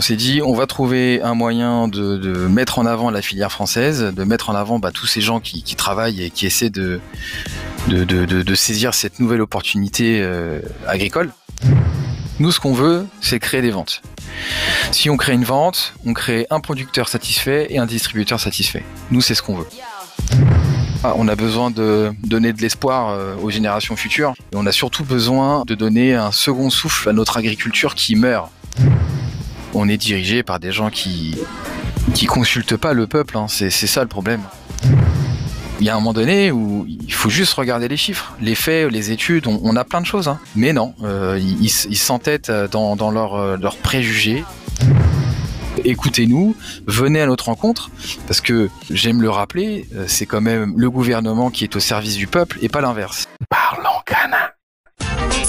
On s'est dit, on va trouver un moyen de, mettre en avant la filière française, de mettre en avant bah, tous ces gens qui, travaillent et qui essaient de, de, saisir cette nouvelle opportunité euh, agricole. Nous, ce qu'on veut, c'est créer des ventes. Si on crée une vente, on crée un producteur satisfait et un distributeur satisfait. Nous, c'est ce qu'on veut. Ah, on a besoin de donner de l'espoir euh, aux générations futures et on a surtout besoin de donner un second souffle à notre agriculture qui meurt on est dirigé par des gens qui qui consultent pas le peuple. Hein. C'est ça le problème. Il y a un moment donné où il faut juste regarder les chiffres, les faits, les études. On, a plein de choses, hein. mais non, euh, ils s'entêtent dans, leurs leur euh, préjugés. Écoutez-nous, venez à notre rencontre, parce que j'aime le rappeler, euh, c'est quand même le gouvernement qui est au service du peuple et pas l'inverse. Parlons canin.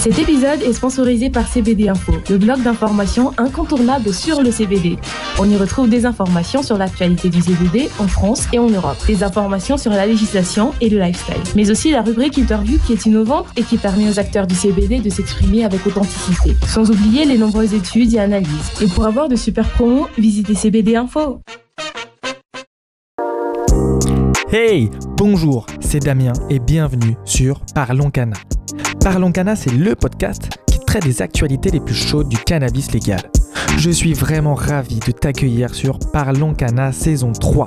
Cet épisode est sponsorisé par CBD Info, le blog d'information incontournable sur le CBD. On y retrouve des informations sur l'actualité du CBD en France et en Europe, des informations sur la législation et le lifestyle, mais aussi la rubrique interview qui est innovante et qui permet aux acteurs du CBD de s'exprimer avec authenticité, sans oublier les nombreuses études et analyses. Et pour avoir de super promos, visitez CBD Info. Hey, bonjour, c'est Damien et bienvenue sur Parlons Cana. Parlons Cana, c'est le podcast qui traite des actualités les plus chaudes du cannabis légal. Je suis vraiment ravi de t'accueillir sur Parlons Cana saison 3.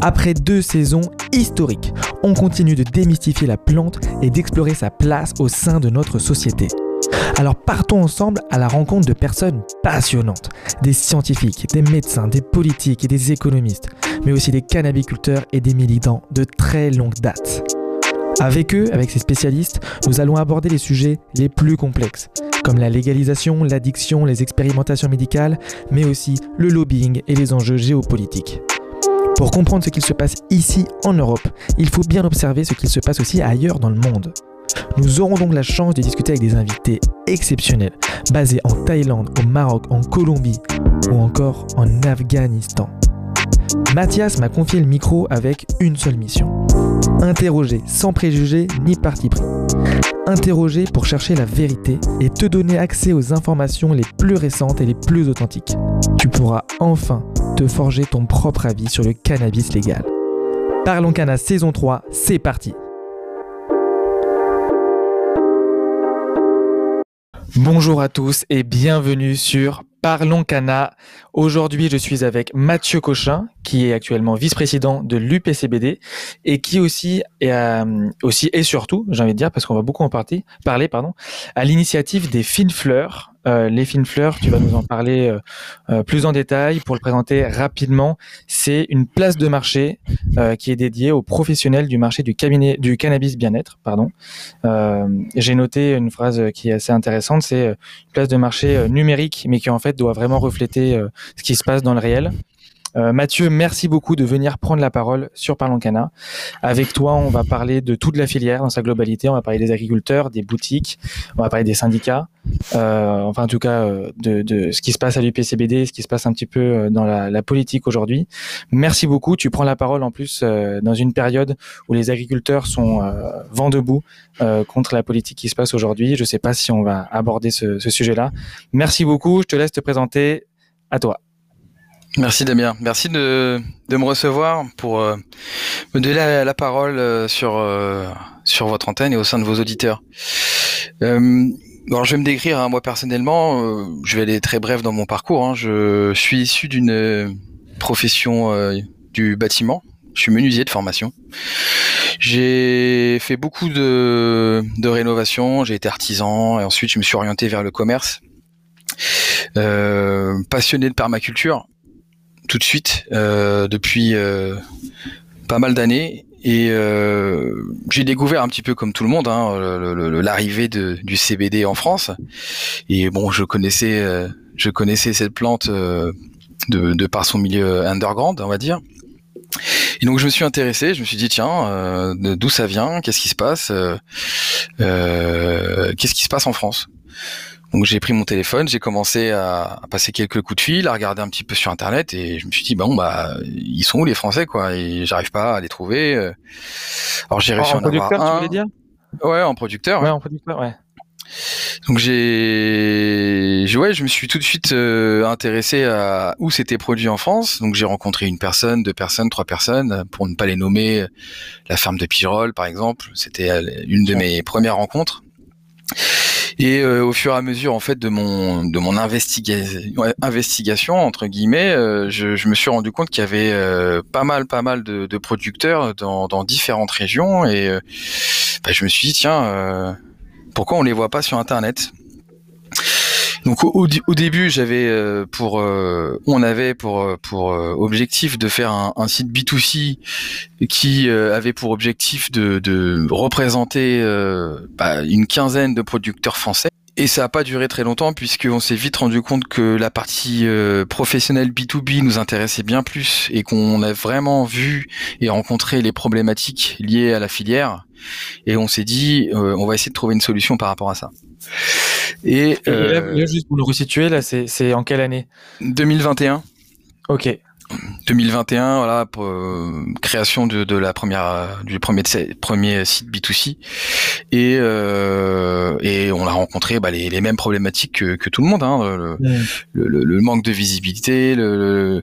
Après deux saisons historiques, on continue de démystifier la plante et d'explorer sa place au sein de notre société. Alors partons ensemble à la rencontre de personnes passionnantes, des scientifiques, des médecins, des politiques et des économistes, mais aussi des cannabiculteurs et des militants de très longue date. Avec eux, avec ces spécialistes, nous allons aborder les sujets les plus complexes, comme la légalisation, l'addiction, les expérimentations médicales, mais aussi le lobbying et les enjeux géopolitiques. Pour comprendre ce qu'il se passe ici en Europe, il faut bien observer ce qu'il se passe aussi ailleurs dans le monde. Nous aurons donc la chance de discuter avec des invités exceptionnels, basés en Thaïlande, au Maroc, en Colombie ou encore en Afghanistan. Mathias m'a confié le micro avec une seule mission. Interroger sans préjugés ni parti pris. Interroger pour chercher la vérité et te donner accès aux informations les plus récentes et les plus authentiques. Tu pourras enfin te forger ton propre avis sur le cannabis légal. Parlons Cana saison 3, c'est parti Bonjour à tous et bienvenue sur Parlons Cana. Aujourd'hui, je suis avec Mathieu Cochin, qui est actuellement vice-président de l'UPCBD et qui aussi euh, aussi et surtout, j'ai envie de dire, parce qu'on va beaucoup en parler, parler, pardon, à l'initiative des fines fleurs, euh, les fines fleurs, tu vas nous en parler euh, euh, plus en détail. Pour le présenter rapidement, c'est une place de marché qui est dédiée aux professionnels du marché du, cannabis bien-être. J'ai noté une phrase qui est assez intéressante, c'est une place de marché numérique, mais qui en fait doit vraiment refléter ce qui se passe dans le réel. Euh, Mathieu, merci beaucoup de venir prendre la parole sur Parlons. Avec toi, on va parler de toute la filière dans sa globalité. On va parler des agriculteurs, des boutiques, on va parler des syndicats, euh, enfin en tout cas euh, de, ce qui se passe à l'UPCBD, ce qui se passe un petit peu dans la, politique aujourd'hui. Merci beaucoup. Tu prends la parole en plus dans une période où les agriculteurs sont vent debout contre la politique qui se passe aujourd'hui. Je ne sais pas si on va aborder ce sujet-là. Merci beaucoup. Je te laisse te présenter. À toi. Merci Damien, merci de, de me recevoir pour euh, me donner la, parole euh, sur euh, sur votre antenne et au sein de vos auditeurs. alors je vais me décrire hein, moi personnellement, je vais aller très bref dans mon parcours. Hein. Je suis issu d'une profession du bâtiment, je suis menuisier de formation. J'ai fait beaucoup de, de rénovations, j'ai été artisan et ensuite je me suis orienté vers le commerce. passionné de permaculture, tout de suite euh, depuis euh, pas mal d'années. Et euh, j'ai découvert un petit peu comme tout le monde hein, l'arrivée du CBD en France. Et bon je connaissais je connaissais cette plante de, de, par son milieu underground on va dire. Et donc je me suis intéressé, je me suis dit tiens, d'où ça vient, qu'est-ce qui se passe, qu'est-ce qui se passe en France? Donc j'ai pris mon téléphone, j'ai commencé à, passer quelques coups de fil, à regarder un petit peu sur internet et je me suis dit bon bah ils sont où les Français quoi? Et j'arrive pas à les trouver. Euh. Alors j'ai réussi en, en producteur, tu voulais dire? Ouais, en producteur. Ouais, en producteur, ouais. Donc j'ai, ouais, je me suis tout de suite euh, intéressé à où c'était produit en France. Donc j'ai rencontré une personne, deux personnes, trois personnes, pour ne pas les nommer. La ferme de Pigerolles, par exemple, c'était euh, une de mes premières rencontres. Et euh, au fur et à mesure en fait de mon de mon investigation entre guillemets, je, je, me suis rendu compte qu'il y avait pas mal pas mal de, de producteurs dans, dans, différentes régions. Et bah, je me suis dit tiens pourquoi on les voit pas sur Internet? Donc au, début, j'avais euh, pour, euh, on avait pour euh, pour objectif de faire un, site B2C qui avait pour objectif de, représenter bah, une quinzaine de producteurs français. Et ça n'a pas duré très longtemps puisqu'on s'est vite rendu compte que la partie professionnelle B2B nous intéressait bien plus et qu'on a vraiment vu et rencontré les problématiques liées à la filière et on s'est dit, euh, on va essayer de trouver une solution par rapport à ça. Et, euh, juste pour le resituer, là, c'est en quelle année? 2021. Ok. 2021, voilà, pour, euh, création de, de, la première, du premier, premier site B2C, et, euh, et on a rencontré bah, les, les, mêmes problématiques que, que tout le monde, hein, le, le, le, manque de visibilité, le,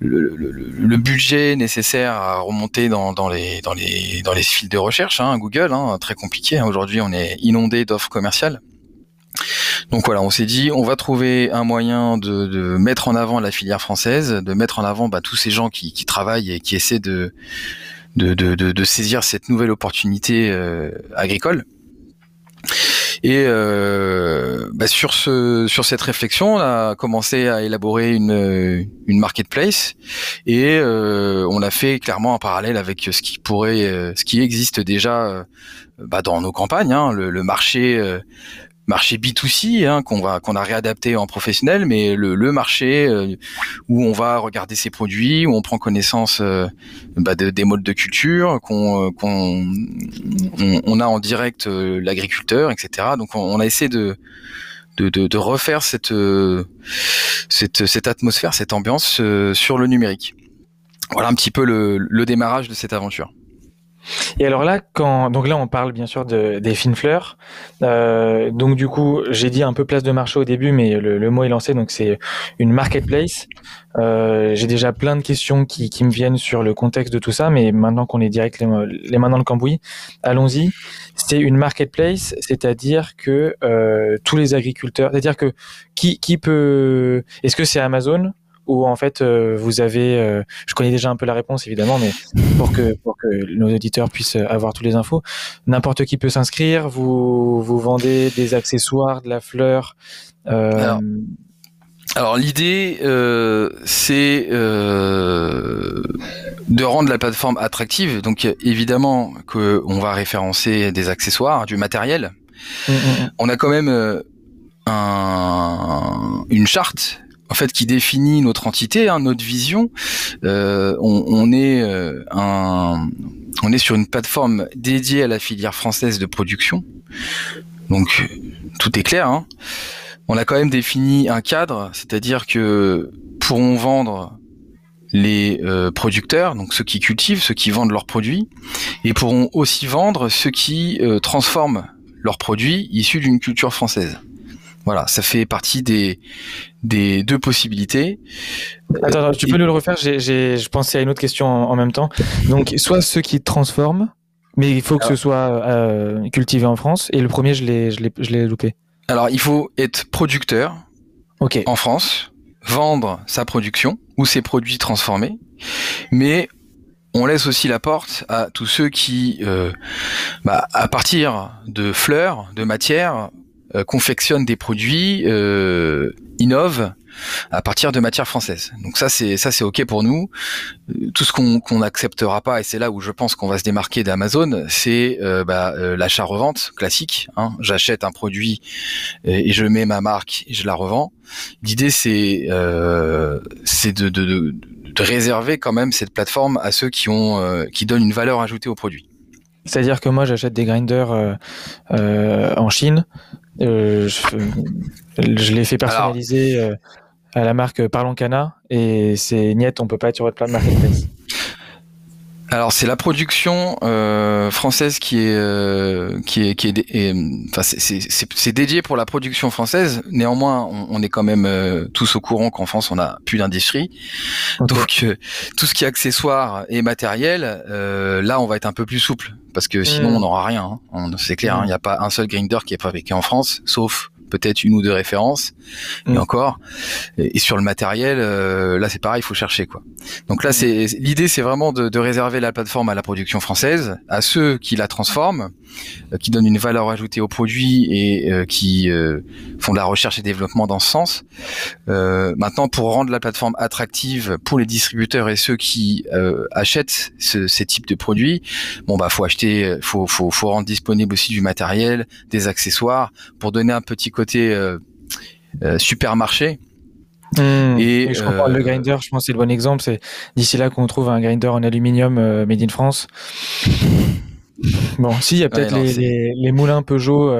le, budget nécessaire à remonter dans, dans, les, dans, les, dans les fils de recherche, hein, Google, hein, très compliqué. Hein. Aujourd'hui, on est inondé d'offres commerciales. Donc voilà, on s'est dit, on va trouver un moyen de, mettre en avant la filière française, de mettre en avant bah, tous ces gens qui, travaillent et qui essaient de, saisir cette nouvelle opportunité euh, agricole. Et euh, bah, sur ce sur cette réflexion, on a commencé à élaborer une une marketplace et euh, on a fait clairement un parallèle avec ce qui pourrait ce qui existe déjà bah, dans nos campagnes, hein, le, marché marché B2C hein, qu'on va qu'on a réadapté en professionnel, mais le, marché euh, où on va regarder ses produits, où on prend connaissance euh, bah, de, des modes de culture, qu'on euh, qu'on on, a en direct l'agriculteur, etc. Donc on, a essayé de de, de, de refaire cette, cette cette atmosphère, cette ambiance sur le numérique. Voilà un petit peu le, le démarrage de cette aventure. Et alors là, donc là on parle bien sûr de, des fines fleurs. Euh, donc du coup, j'ai dit un peu place de marché au début, mais le, mot est lancé. Donc c'est une marketplace. Euh, j'ai déjà plein de questions qui, me viennent sur le contexte de tout ça, mais maintenant qu'on est direct les, mains dans le cambouis, allons-y. C'est une marketplace, c'est-à-dire que euh, tous les agriculteurs, c'est-à-dire que qui peut, est-ce que c'est Amazon où en fait euh, vous avez, euh, je connais déjà un peu la réponse évidemment, mais pour que pour que nos auditeurs puissent avoir toutes les infos, n'importe qui peut s'inscrire. Vous vous vendez des accessoires, de la fleur. Euh... Alors, l'idée, euh, c'est euh, de rendre la plateforme attractive. Donc évidemment qu'on va référencer des accessoires, du matériel. Mmh, mmh, mmh. On a quand même un, une charte en fait qui définit notre entité, hein, notre vision. Euh, on, est euh, un, on est sur une plateforme dédiée à la filière française de production. Donc tout est clair. Hein. On a quand même défini un cadre, c'est-à-dire que pourront vendre les euh, producteurs, donc ceux qui cultivent, ceux qui vendent leurs produits, et pourront aussi vendre ceux qui transforment leurs produits issus d'une culture française. Voilà, ça fait partie des, des deux possibilités. Attends, tu peux nous le refaire J'ai, je pensais à une autre question en, même temps. Donc, soit ceux qui transforment, mais il faut que ce soit euh, cultivé en France. Et le premier, je l'ai, je l'ai, je l'ai loupé. Alors, il faut être producteur en France, vendre sa production ou ses produits transformés, mais on laisse aussi la porte à tous ceux qui, euh, bah, à partir de fleurs, de matières, euh, confectionne des produits, euh, innove à partir de matières françaises. Donc ça c'est ça c'est ok pour nous. Euh, tout ce qu'on qu'on n'acceptera pas et c'est là où je pense qu'on va se démarquer d'Amazon, c'est euh, bah, l'achat-revente classique. Hein. J'achète un produit et, je mets ma marque et je la revends. L'idée c'est c'est de, de, de, de, réserver quand même cette plateforme à ceux qui ont qui donnent une valeur ajoutée au produit. C'est-à-dire que moi j'achète des grinders euh, en Chine, euh, je, l'ai fait personnaliser euh, à la marque Parlons Cana. Et c'est niet, on peut pas être sur votre plan de marketplace. Alors c'est la production euh, française qui est euh, qui est qui est, enfin c'est dédié pour la production française. Néanmoins, on, est quand même euh, tous au courant qu'en France on a plus d'industrie. Donc tout ce qui est accessoires et matériel, là on va être un peu plus souple parce que sinon hmm. on n'aura rien. Hein. C'est clair, hein. il n'y a pas un seul grinder qui est fabriqué en France, sauf peut-être une ou deux références et mm. encore et, sur le matériel euh, là c'est pareil il faut chercher quoi donc là mm. c'est l'idée c'est vraiment de, de, réserver la plateforme à la production française à ceux qui la transforment euh, qui donnent une valeur ajoutée au produit et euh, qui font de la recherche et développement dans ce sens maintenant pour rendre la plateforme attractive pour les distributeurs et ceux qui achètent ce, ces types de produits bon bah faut acheter faut, faut, faut rendre disponible aussi du matériel des accessoires pour donner un petit côté euh, euh, supermarché. Hmm. et, je comprends, le euh, grinder, je pense c'est le bon exemple. C'est d'ici là qu'on trouve un grinder en aluminium made in France. Bon, si, il y a peut-être les, moulins Peugeot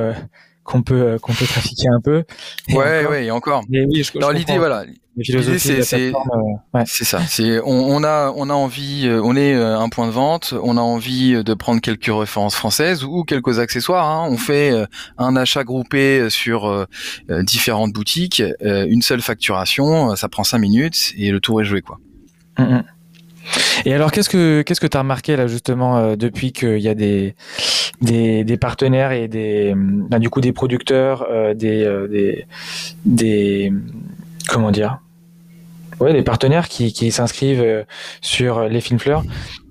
qu'on peut qu'on peut trafiquer un peu. ouais, ouais, et encore. l'idée, voilà, euh, c'est ça. C'est on, a on a envie, euh, on est euh, un point de vente, on a envie de prendre quelques références françaises ou quelques accessoires. Hein. On fait un achat groupé sur différentes boutiques, une seule facturation, ça prend cinq minutes et le tour est joué quoi. Mm, mm. Et alors, qu'est-ce que qu'est-ce que tu as remarqué là justement depuis qu'il y a des, des, des partenaires et des du coup des producteurs, des, des des comment dire? Ouais, des partenaires qui, qui s'inscrivent euh, sur les films fleurs.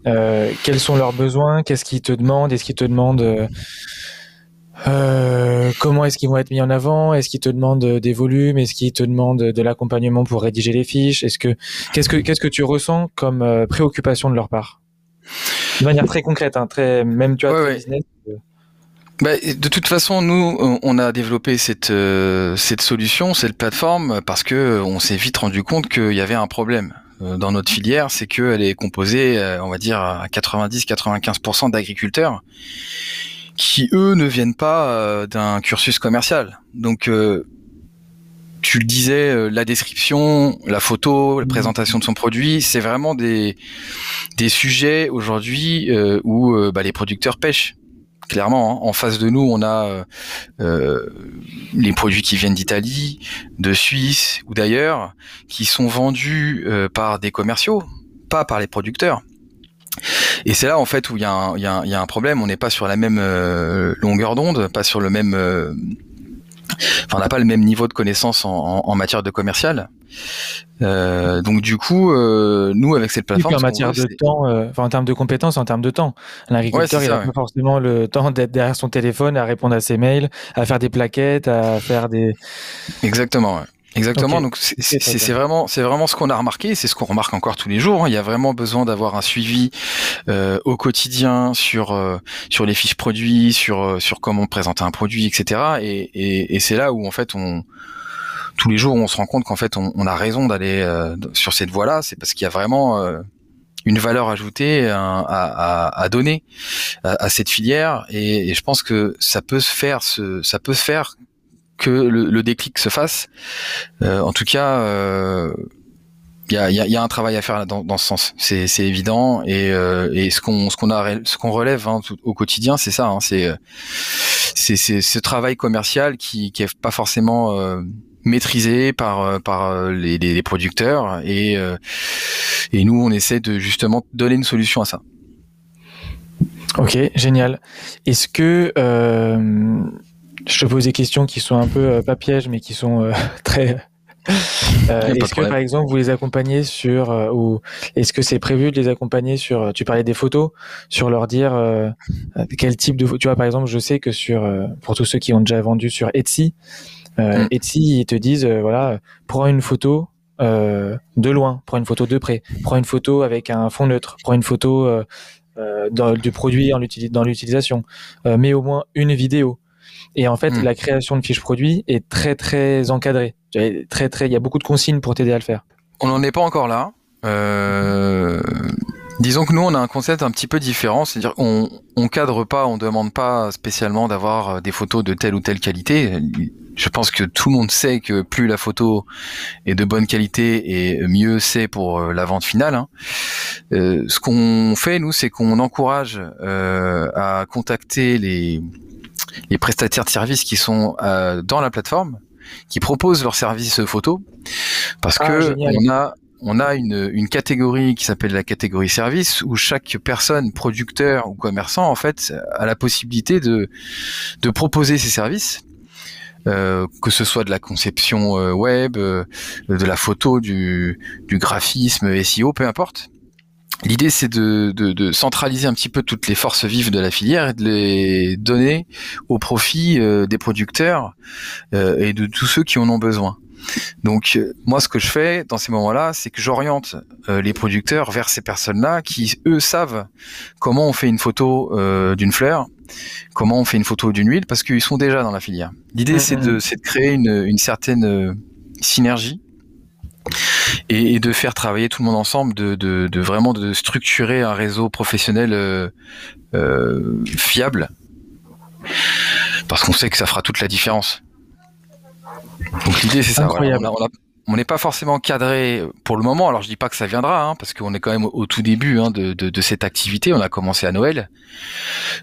Euh, quels sont leurs besoins? Qu'est-ce qu'ils te demandent? Est-ce qu'ils te demandent euh, euh comment est-ce qu'ils vont être mis en avant? Est-ce qu'ils te demandent des volumes? Est-ce qu'ils te demandent de l'accompagnement pour rédiger les fiches? Est-ce que qu'est-ce que qu'est-ce que tu ressens comme préoccupation de leur part? De manière très concrète, hein, très même tu vois, business, bah, de toute façon, nous, on a développé cette euh, cette solution, cette plateforme, parce que euh, on s'est vite rendu compte qu'il y avait un problème euh, dans notre filière, c'est qu'elle est composée, on va dire, à 90-95% d'agriculteurs qui eux ne viennent pas d'un cursus commercial. Donc tu le disais, la description, la photo, la mmh. présentation de son produit, c'est vraiment des, des sujets aujourd'hui où bah, les producteurs pêchent clairement, hein. en face de nous, on a euh, euh, les produits qui viennent d'Italie, de Suisse ou d'ailleurs, qui sont vendus euh, par des commerciaux, pas par les producteurs. Et c'est là en fait où il y, y, y, a un problème. On n'est pas sur la même longueur d'onde, pas sur le même. Enfin, on n'a pas le même niveau de connaissance en, en matière de commercial. Euh, donc du coup, euh, nous avec cette plateforme, en matière de temps, euh, enfin en termes de compétences, en termes de temps, l'agriculteur il a pas forcément le temps d'être derrière son téléphone, à répondre à ses mails, à faire des plaquettes, à faire des. Exactement. Exactement. Donc c'est vraiment c'est vraiment ce qu'on a remarqué, c'est ce qu'on remarque encore tous les jours. Hein. Il y a vraiment besoin d'avoir un suivi euh, au quotidien sur euh, sur les fiches produits, sur sur comment présenter un produit, etc. Et, et, et c'est là où en fait on tous les jours on se rend compte qu'en fait on, a raison d'aller euh, sur cette voie-là, c'est parce qu'il y a vraiment euh, une valeur ajoutée à, donner à, cette filière et, je pense que ça peut se faire, ça peut se faire que le, déclic se fasse. Euh, en tout cas, il y a, un travail à faire dans, ce sens, c'est évident et, ce qu'on ce qu'on a ce qu'on relève hein, au quotidien, c'est ça, hein, c'est c'est ce travail commercial qui qui est pas forcément maîtrisé par euh, par euh, les, les, producteurs et euh, et nous on essaie de justement donner une solution à ça. Ok, génial. Est-ce que je te pose des questions qui sont un peu pas pièges mais qui sont très est-ce que par exemple vous les accompagnez sur ou est-ce que c'est prévu de les accompagner sur tu parlais des photos sur leur dire quel type de tu vois par exemple je sais que sur pour tous ceux qui ont déjà vendu sur Etsy euh, mm. Etsy, ils te disent, euh, voilà, prends une photo euh, de loin, prends une photo de près, prends une photo avec un fond neutre, prends une photo euh, dans, du produit en dans l'utilisation, mets au moins une vidéo. Et en fait, mm. la création de fiches produits est très très encadrée. Très très, il y a beaucoup de consignes pour t'aider à le faire. On n'en est pas encore là. Euh, disons que nous, on a un concept un petit peu différent, c'est-à-dire on, on cadre pas, on demande pas spécialement d'avoir des photos de telle ou telle qualité je pense que tout le monde sait que plus la photo est de bonne qualité et mieux c'est pour la vente finale. Hein. ce qu'on fait nous, c'est qu'on encourage à contacter les les prestataires de services qui sont dans la plateforme, qui proposent leurs services photo, parce ah, que on a on a une, une catégorie qui s'appelle la catégorie service où chaque personne, producteur ou commerçant, en fait, a la possibilité de, de proposer ses services. Euh, que ce soit de la conception euh, web, euh, de la photo, du, du graphisme, SEO, peu importe. L'idée, c'est de, de, de, centraliser un petit peu toutes les forces vives de la filière et de les donner au profit euh, des producteurs euh, et de tous ceux qui en ont besoin. Donc euh, moi ce que je fais dans ces moments-là, c'est que j'oriente euh, les producteurs vers ces personnes-là qui eux savent comment on fait une photo euh, d'une fleur, comment on fait une photo d'une huile parce qu'ils sont déjà dans la filière. L'idée c'est de, de créer une, une certaine synergie et, de faire travailler tout le monde ensemble, de, de, de vraiment de structurer un réseau professionnel euh, fiable, parce qu'on sait que ça fera toute la différence. Donc l'idée c'est ça. on n'est pas forcément cadré pour le moment. Alors je dis pas que ça viendra, hein, parce qu'on est quand même au, tout début hein, de, cette activité. On a commencé à Noël.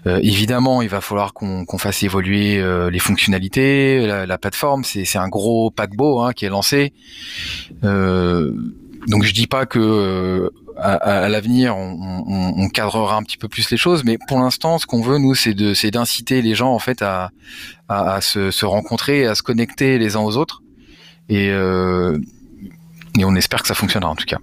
Euh, évidemment, il va falloir qu'on fasse évoluer euh, les fonctionnalités, la, la plateforme. C'est un gros paquebot hein, qui est lancé. Euh, donc je dis pas que à, l'avenir on, on, on, cadrera un petit peu plus les choses, mais pour l'instant, ce qu'on veut nous, c'est d'inciter les gens en fait à, à, se, se, rencontrer, à se connecter les uns aux autres, et euh, et on espère que ça fonctionnera en tout cas.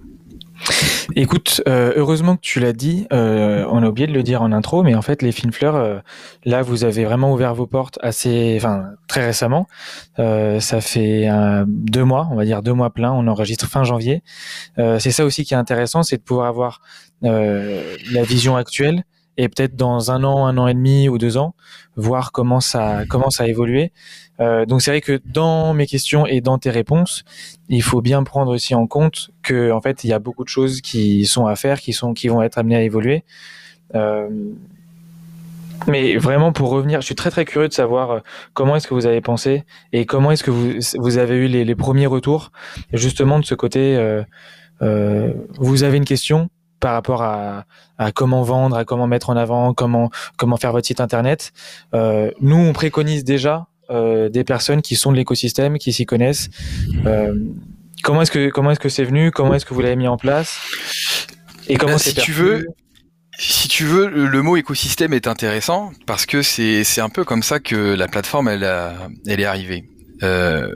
Écoute, euh, heureusement que tu l'as dit, euh, on a oublié de le dire en intro, mais en fait, les fines fleurs, euh, là, vous avez vraiment ouvert vos portes assez, enfin, très récemment. ça fait deux mois, on va dire deux mois plein. On enregistre fin janvier. c'est ça aussi qui est intéressant, c'est de pouvoir avoir la vision actuelle et peut-être dans un an, un an et demi ou deux ans, voir comment ça commence à évoluer. Euh, donc c'est vrai que dans mes questions et dans tes réponses, il faut bien prendre aussi en compte que en fait il y a beaucoup de choses qui sont à faire, qui sont qui vont être amenées à évoluer. Euh, mais vraiment pour revenir, je suis très très curieux de savoir euh, comment est-ce que vous avez pensé et comment est-ce que vous vous avez eu les, les premiers retours justement de ce côté. Euh, euh, vous avez une question, par rapport à, comment vendre, à comment mettre en avant, comment comment faire votre site internet. Euh, nous, on préconise déjà euh, des personnes qui sont de l'écosystème, qui s'y connaissent. Euh, comment est-ce que comment est-ce que c'est venu? Comment est-ce que vous l'avez mis en place? Et comment si tu veux si tu veux, le mot écosystème est intéressant parce que c'est c'est un peu comme ça que la plateforme elle a, elle est arrivée. Euh,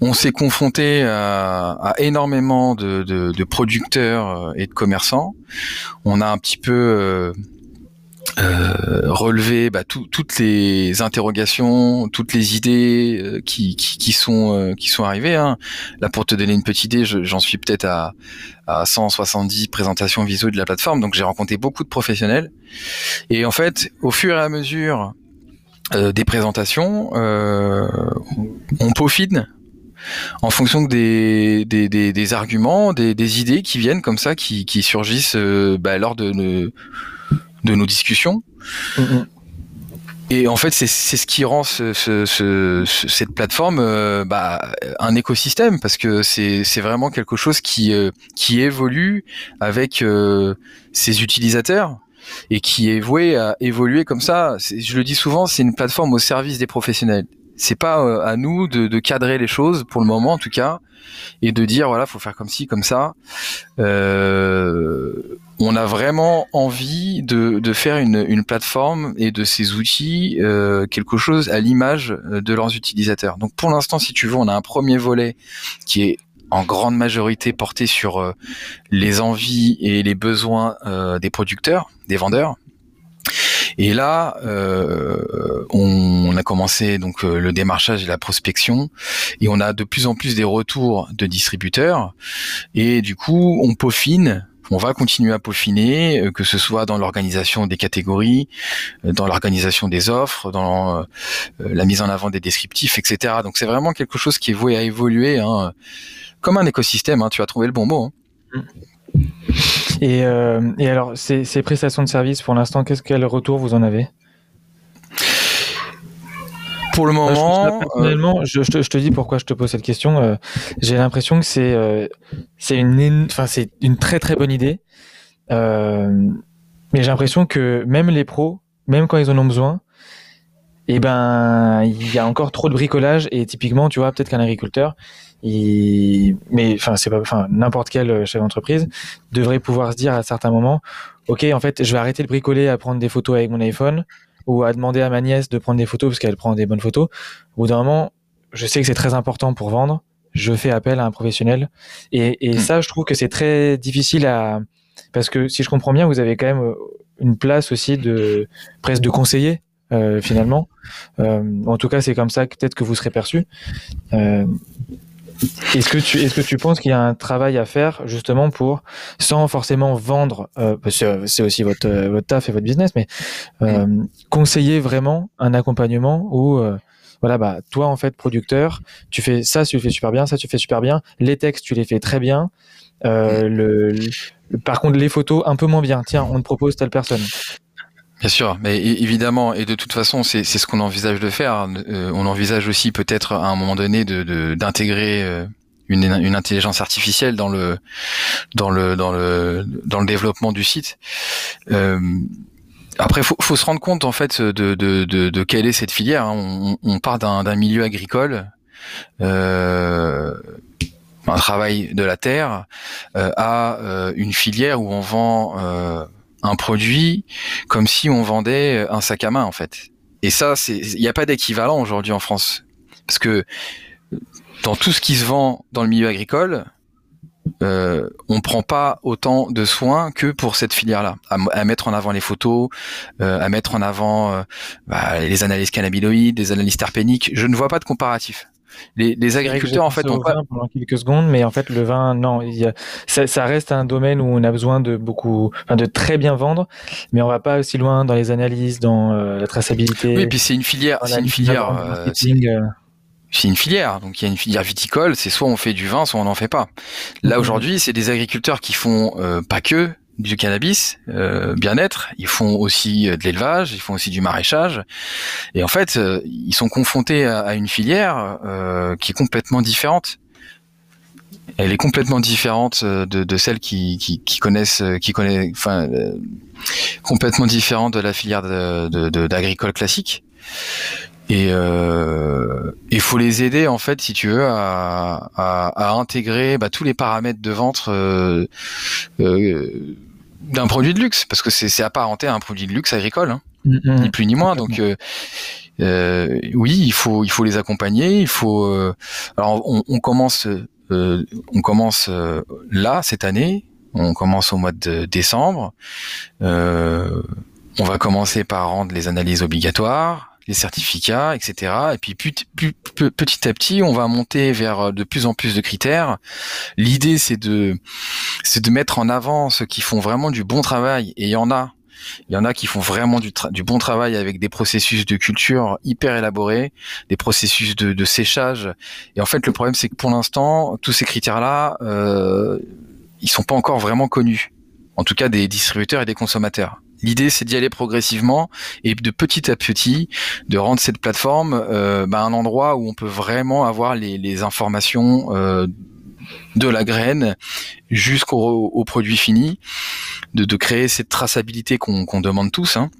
on s'est confronté à, énormément de, producteurs euh, et de commerçants. On a un petit peu euh, relevé bah, toutes les interrogations, toutes les idées qui, sont qui sont arrivées. Hein. Là, pour te donner une petite idée, j'en suis peut-être à, à 170 présentations visio de la plateforme, donc j'ai rencontré beaucoup de professionnels. Et en fait, au fur et à mesure euh, des présentations, euh, on peaufine en fonction des, des, des, arguments, des, des, idées qui viennent comme ça, qui, qui surgissent euh, bah, lors de, nos, de nos discussions. Mm-hmm. Et en fait, c'est ce qui rend ce, ce, cette plateforme bah, un écosystème parce que c'est vraiment quelque chose qui, qui évolue avec ses utilisateurs et qui est voué à évoluer comme ça. Je le dis souvent, c'est une plateforme au service des professionnels. C'est pas euh, à nous de, de, cadrer les choses pour le moment en tout cas et de dire voilà faut faire comme ci comme ça. Euh, on a vraiment envie de, de faire une, une, plateforme et de ces outils euh, quelque chose à l'image de leurs utilisateurs. Donc pour l'instant, si tu veux, on a un premier volet qui est en grande majorité porté sur euh, les envies et les besoins euh, des producteurs, des vendeurs. Et là, euh, on, a commencé donc le démarchage et la prospection, et on a de plus en plus des retours de distributeurs. Et du coup, on peaufine on va continuer à peaufiner, que ce soit dans l'organisation des catégories, dans l'organisation des offres, dans la mise en avant des descriptifs, etc. Donc c'est vraiment quelque chose qui est voué à évoluer. Hein comme un écosystème, hein, tu as trouvé le bon mot. Hein. Et, euh, et, alors, ces, ces, prestations de services, pour l'instant, qu'est-ce quel retour vous en avez? Pour le moment, personnellement, je, je, te, je, te, dis pourquoi je te pose cette question. J'ai l'impression que c'est c'est une enfin c'est une très très bonne idée. mais j'ai l'impression que même les pros, même quand ils en ont besoin, et eh ben il y a encore trop de bricolage et typiquement tu vois peut-être qu'un agriculteur il... mais enfin c'est pas enfin n'importe quel chef d'entreprise devrait pouvoir se dire à certains moments ok en fait je vais arrêter de bricoler à prendre des photos avec mon iPhone ou à demander à ma nièce de prendre des photos parce qu'elle prend des bonnes photos au bout d'un moment je sais que c'est très important pour vendre je fais appel à un professionnel et, et hmm. ça je trouve que c'est très difficile à parce que si je comprends bien vous avez quand même une place aussi de presque de conseiller euh, finalement. Euh, en tout cas, c'est comme ça peut-être que vous serez perçu. Euh, est-ce que tu est-ce que tu penses qu'il y a un travail à faire justement pour sans forcément vendre euh, c'est aussi votre votre taf et votre business mais euh, conseiller vraiment un accompagnement où voilà bah toi en fait producteur tu fais ça tu fais super bien ça tu fais super bien. Les textes tu les fais très bien. Le, par contre les photos un peu moins bien. Tiens on te propose telle personne Bien sûr, mais évidemment, et de toute façon, c'est ce qu'on envisage de faire. Euh, on envisage aussi peut-être à un moment donné de d'intégrer euh, une, une, intelligence artificielle dans le dans le dans le dans le développement du site. Euh, après, faut, faut se rendre compte en fait de de, de, de quelle est cette filière. Hein. On, on part d'un milieu agricole. Euh, un travail de la terre à une filière où on vend un produit comme si on vendait un sac à main en fait. Et ça, il n'y a pas d'équivalent aujourd'hui en France, parce que dans tout ce qui se vend dans le milieu agricole, euh, on prend pas autant de soins que pour cette filière-là, à, mettre en avant les photos, euh, à mettre en avant euh, bah, les analyses cannabinoïdes, les analyses terpéniques. Je ne vois pas de comparatif les, agriculteurs en fait ont pas pendant quelques secondes, mais en fait le vin, non, il ça, reste un domaine où on a besoin de beaucoup, enfin, de très bien vendre, mais on va pas aussi loin dans les analyses, dans euh, la traçabilité. Oui, puis c'est une filière, c'est une filière. Euh, euh. c'est une filière, donc il y a une filière viticole, c'est soit on fait du vin, soit on n'en fait pas. Là mm-hmm. aujourd'hui, c'est des agriculteurs qui font pas que du cannabis, euh, bien-être. Ils font aussi euh, de l'élevage, ils font aussi du maraîchage. Et en fait, euh, ils sont confrontés à, une filière qui est complètement différente. Elle est complètement différente de, celle qui, qui, connaissent, qui connaît, enfin, complètement différente de la filière d'agricole classique. Et il faut les aider en fait, si tu veux, à, à, intégrer bah, tous les paramètres de vente euh, d'un produit de luxe, parce que c'est apparenté à un produit de luxe agricole, hein. mm, mm. ni plus ni moins. Donc euh, euh, oui, il faut il faut les accompagner. Il faut. Euh, alors on, commence on commence là cette année. On commence au mois de décembre. on va commencer par rendre les analyses obligatoires les certificats, etc. Et puis petit à petit, on va monter vers euh, de plus en plus de critères. L'idée, c'est de c'est de mettre en avant ceux qui font vraiment du bon travail. Et il y en a. Il y en a qui font vraiment du, bon travail avec des processus de culture hyper élaborés, des processus de, de séchage. Et en fait, le problème, c'est que pour l'instant, tous ces critères-là, euh, ils sont pas encore vraiment connus. En tout cas, des distributeurs et des consommateurs. L'idée, c'est d'y aller progressivement et de petit à petit de rendre cette plateforme euh, bah, un endroit où on peut vraiment avoir les, informations euh, de la graine jusqu'au produit fini, de, créer cette traçabilité qu'on demande tous. Hein.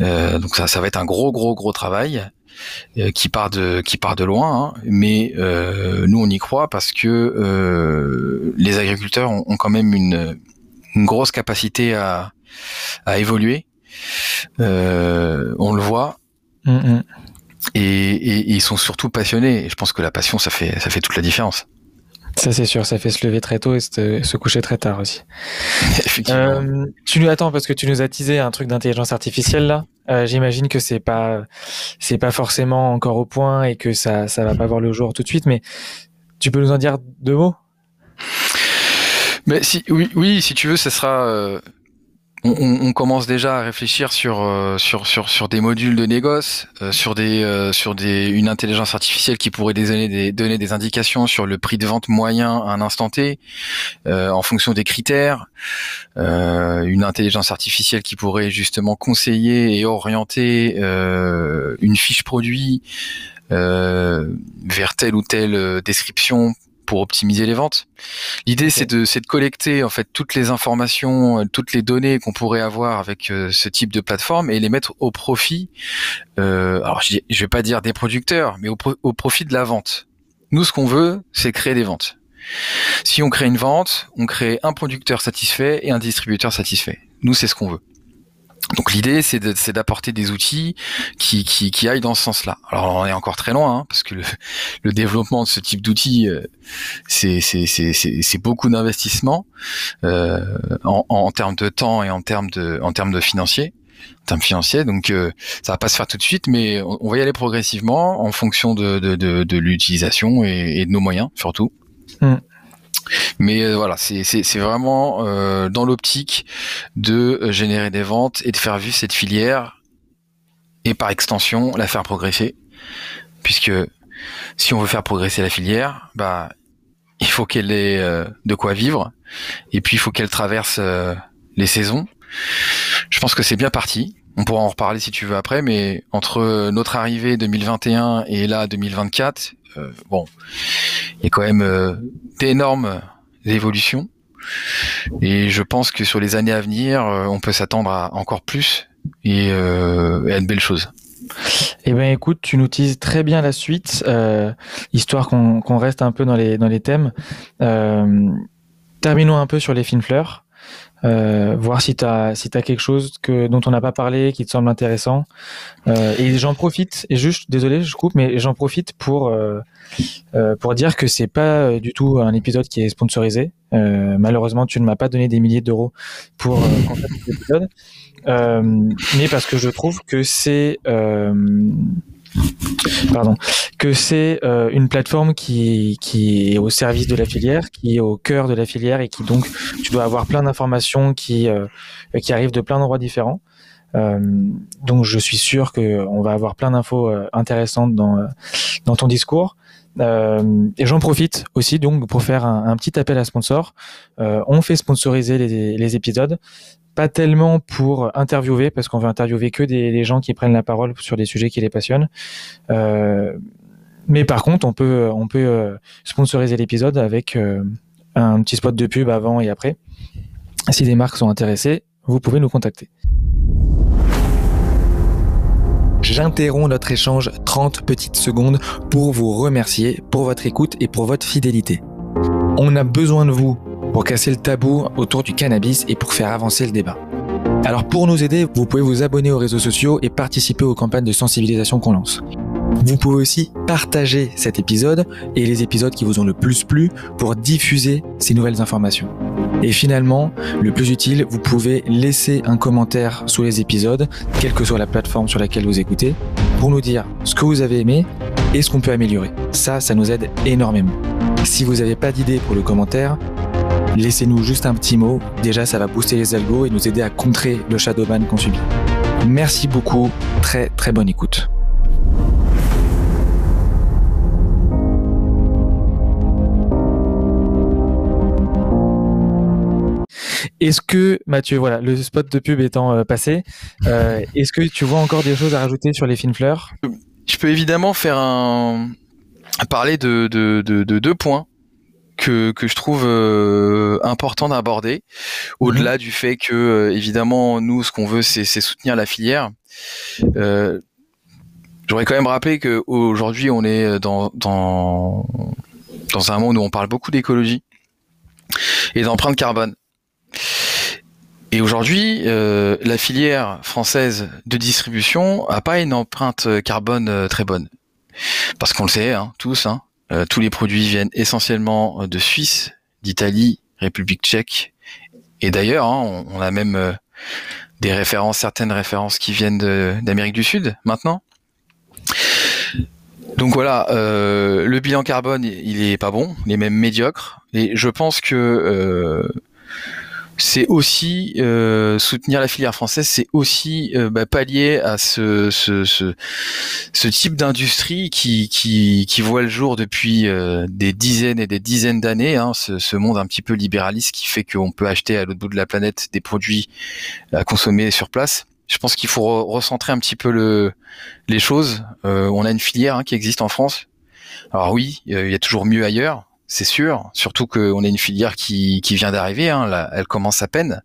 Euh, donc ça, ça va être un gros, gros, gros travail qui part de qui part de loin, hein. mais nous on y croit parce que les agriculteurs ont, quand même une, une grosse capacité à à évoluer. Euh, on le voit. Mm, mm. Et, ils sont surtout passionnés. Et je pense que la passion, ça fait, ça fait toute la différence. Ça c'est sûr, ça fait se lever très tôt et se, coucher très tard aussi. Euh, tu nous attends parce que tu nous as teasé un truc d'intelligence artificielle là. Euh, j'imagine que c'est pas c'est pas forcément encore au point et que ça ça va pas voir le jour tout de suite, mais tu peux nous en dire deux mots? Mais si oui oui si tu veux, ça sera on, commence déjà à réfléchir sur euh, sur sur sur des modules de négoce, euh, sur des euh, sur des une intelligence artificielle qui pourrait donner des donner des indications sur le prix de vente moyen à un instant T en fonction des critères, une intelligence artificielle qui pourrait justement conseiller et orienter une fiche produit vers telle ou telle description pour optimiser les ventes. L'idée c'est de c'est de collecter en fait toutes les informations, euh, toutes les données qu'on pourrait avoir avec euh, ce type de plateforme et les mettre au profit. Euh, alors je, je vais pas dire des producteurs, mais au, au profit de la vente. Nous ce qu'on veut, c'est créer des ventes. Si on crée une vente, on crée un producteur satisfait et un distributeur satisfait. Nous c'est ce qu'on veut. Donc l'idée, c'est d'apporter des outils qui, qui, aillent dans ce sens-là. Alors on est encore très loin, hein, parce que le, développement de ce type d'outils, euh, c'est beaucoup d'investissement euh, en, termes de temps et en termes de, en termes de financier en termes financiers. Donc euh, ça va pas se faire tout de suite, mais on, va y aller progressivement en fonction de, de, l'utilisation et, de nos moyens surtout. Mmh. Mais euh, voilà, c'est vraiment euh, dans l'optique de euh, générer des ventes et de faire vivre cette filière et par extension la faire progresser. Puisque si on veut faire progresser la filière, bah il faut qu'elle ait de quoi vivre et puis il faut qu'elle traverse les saisons. Je pense que c'est bien parti. On pourra en reparler si tu veux après, mais entre notre arrivée 2021 et là 2024, euh, bon, il y a quand même d'énormes évolutions. Et je pense que sur les années à venir, euh, on peut s'attendre à encore plus et, à de belles choses. Eh ben écoute, tu nous utilises très bien la suite, histoire qu'on reste un peu dans les, dans les thèmes. terminons un peu sur les fines fleurs. Euh, voir si tu as si as quelque chose que dont on n'a pas parlé qui te semble intéressant. Euh, et j'en profite et juste désolé je coupe mais j'en profite pour euh, euh pour dire que c'est pas du tout un épisode qui est sponsorisé. Euh, malheureusement tu ne m'as pas donné des milliers d'euros pour euh, cet épisode. Mais parce que je trouve que c'est pardon, que c'est euh, une plateforme qui, qui est au service de la filière, qui est au cœur de la filière et qui donc tu dois avoir plein d'informations qui euh, qui arrivent de plein d'endroits différents. Euh, donc je suis sûr que on va avoir plein d'infos intéressantes dans dans ton discours. Et j'en profite aussi donc pour faire un, petit appel à sponsors. on fait sponsoriser les, les épisodes pas tellement pour interviewer, parce qu'on veut interviewer que des, gens qui prennent la parole sur des sujets qui les passionnent. Euh, mais par contre, on peut, on peut euh, sponsoriser l'épisode avec euh, un petit spot de pub avant et après. Si des marques sont intéressées, vous pouvez nous contacter. J'interromps notre échange 30 petites secondes pour vous remercier pour votre écoute et pour votre fidélité. On a besoin de vous pour casser le tabou autour du cannabis et pour faire avancer le débat. Alors pour nous aider, vous pouvez vous abonner aux réseaux sociaux et participer aux campagnes de sensibilisation qu'on lance. Vous pouvez aussi partager cet épisode et les épisodes qui vous ont le plus plu pour diffuser ces nouvelles informations. Et finalement, le plus utile, vous pouvez laisser un commentaire sous les épisodes, quelle que soit la plateforme sur laquelle vous écoutez, pour nous dire ce que vous avez aimé et ce qu'on peut améliorer. Ça, ça nous aide énormément. Si vous n'avez pas d'idée pour le commentaire, laissez-nous juste un petit mot. Déjà, ça va booster les algos et nous aider à contrer le shadowban qu'on subit. Merci beaucoup. Très très bonne écoute. Est-ce que, Mathieu, voilà, le spot de pub étant euh, passé, euh, est-ce que tu vois encore des choses à rajouter sur les fines fleurs? Je peux évidemment faire un parler de, de, de deux points que, que je trouve euh, important d'aborder, au-delà mhm. du fait que euh, évidemment nous ce qu'on veut c'est soutenir la filière. Euh, J'aurais quand même rappelé que aujourd'hui on est dans, dans dans un monde où on parle beaucoup d'écologie et d'empreinte carbone. Et aujourd'hui, euh, la filière française de distribution a pas une empreinte carbone très bonne, parce qu'on le sait hein, tous. Hein, euh, tous les produits viennent essentiellement euh, de Suisse, d'Italie, République tchèque. Et d'ailleurs, hein, on, a même euh, des références, certaines références qui viennent d'Amérique du Sud maintenant. Donc voilà, le bilan carbone, il est pas bon, il est même médiocre. Et je pense que c'est aussi euh, soutenir la filière française, c'est aussi euh, bah, pallier à ce, ce, ce, ce type d'industrie qui, qui, qui, voit le jour depuis euh, des dizaines et des dizaines d'années, hein, ce, ce, monde un petit peu libéraliste qui fait qu'on peut acheter à l'autre bout de la planète des produits à consommer sur place. Je pense qu'il faut recentrer un petit peu le, les choses. on a une filière hein, qui existe en France. Alors oui, il y a toujours mieux ailleurs, c'est sûr. Surtout qu'on a une filière qui, qui vient d'arriver, hein, elle commence à peine.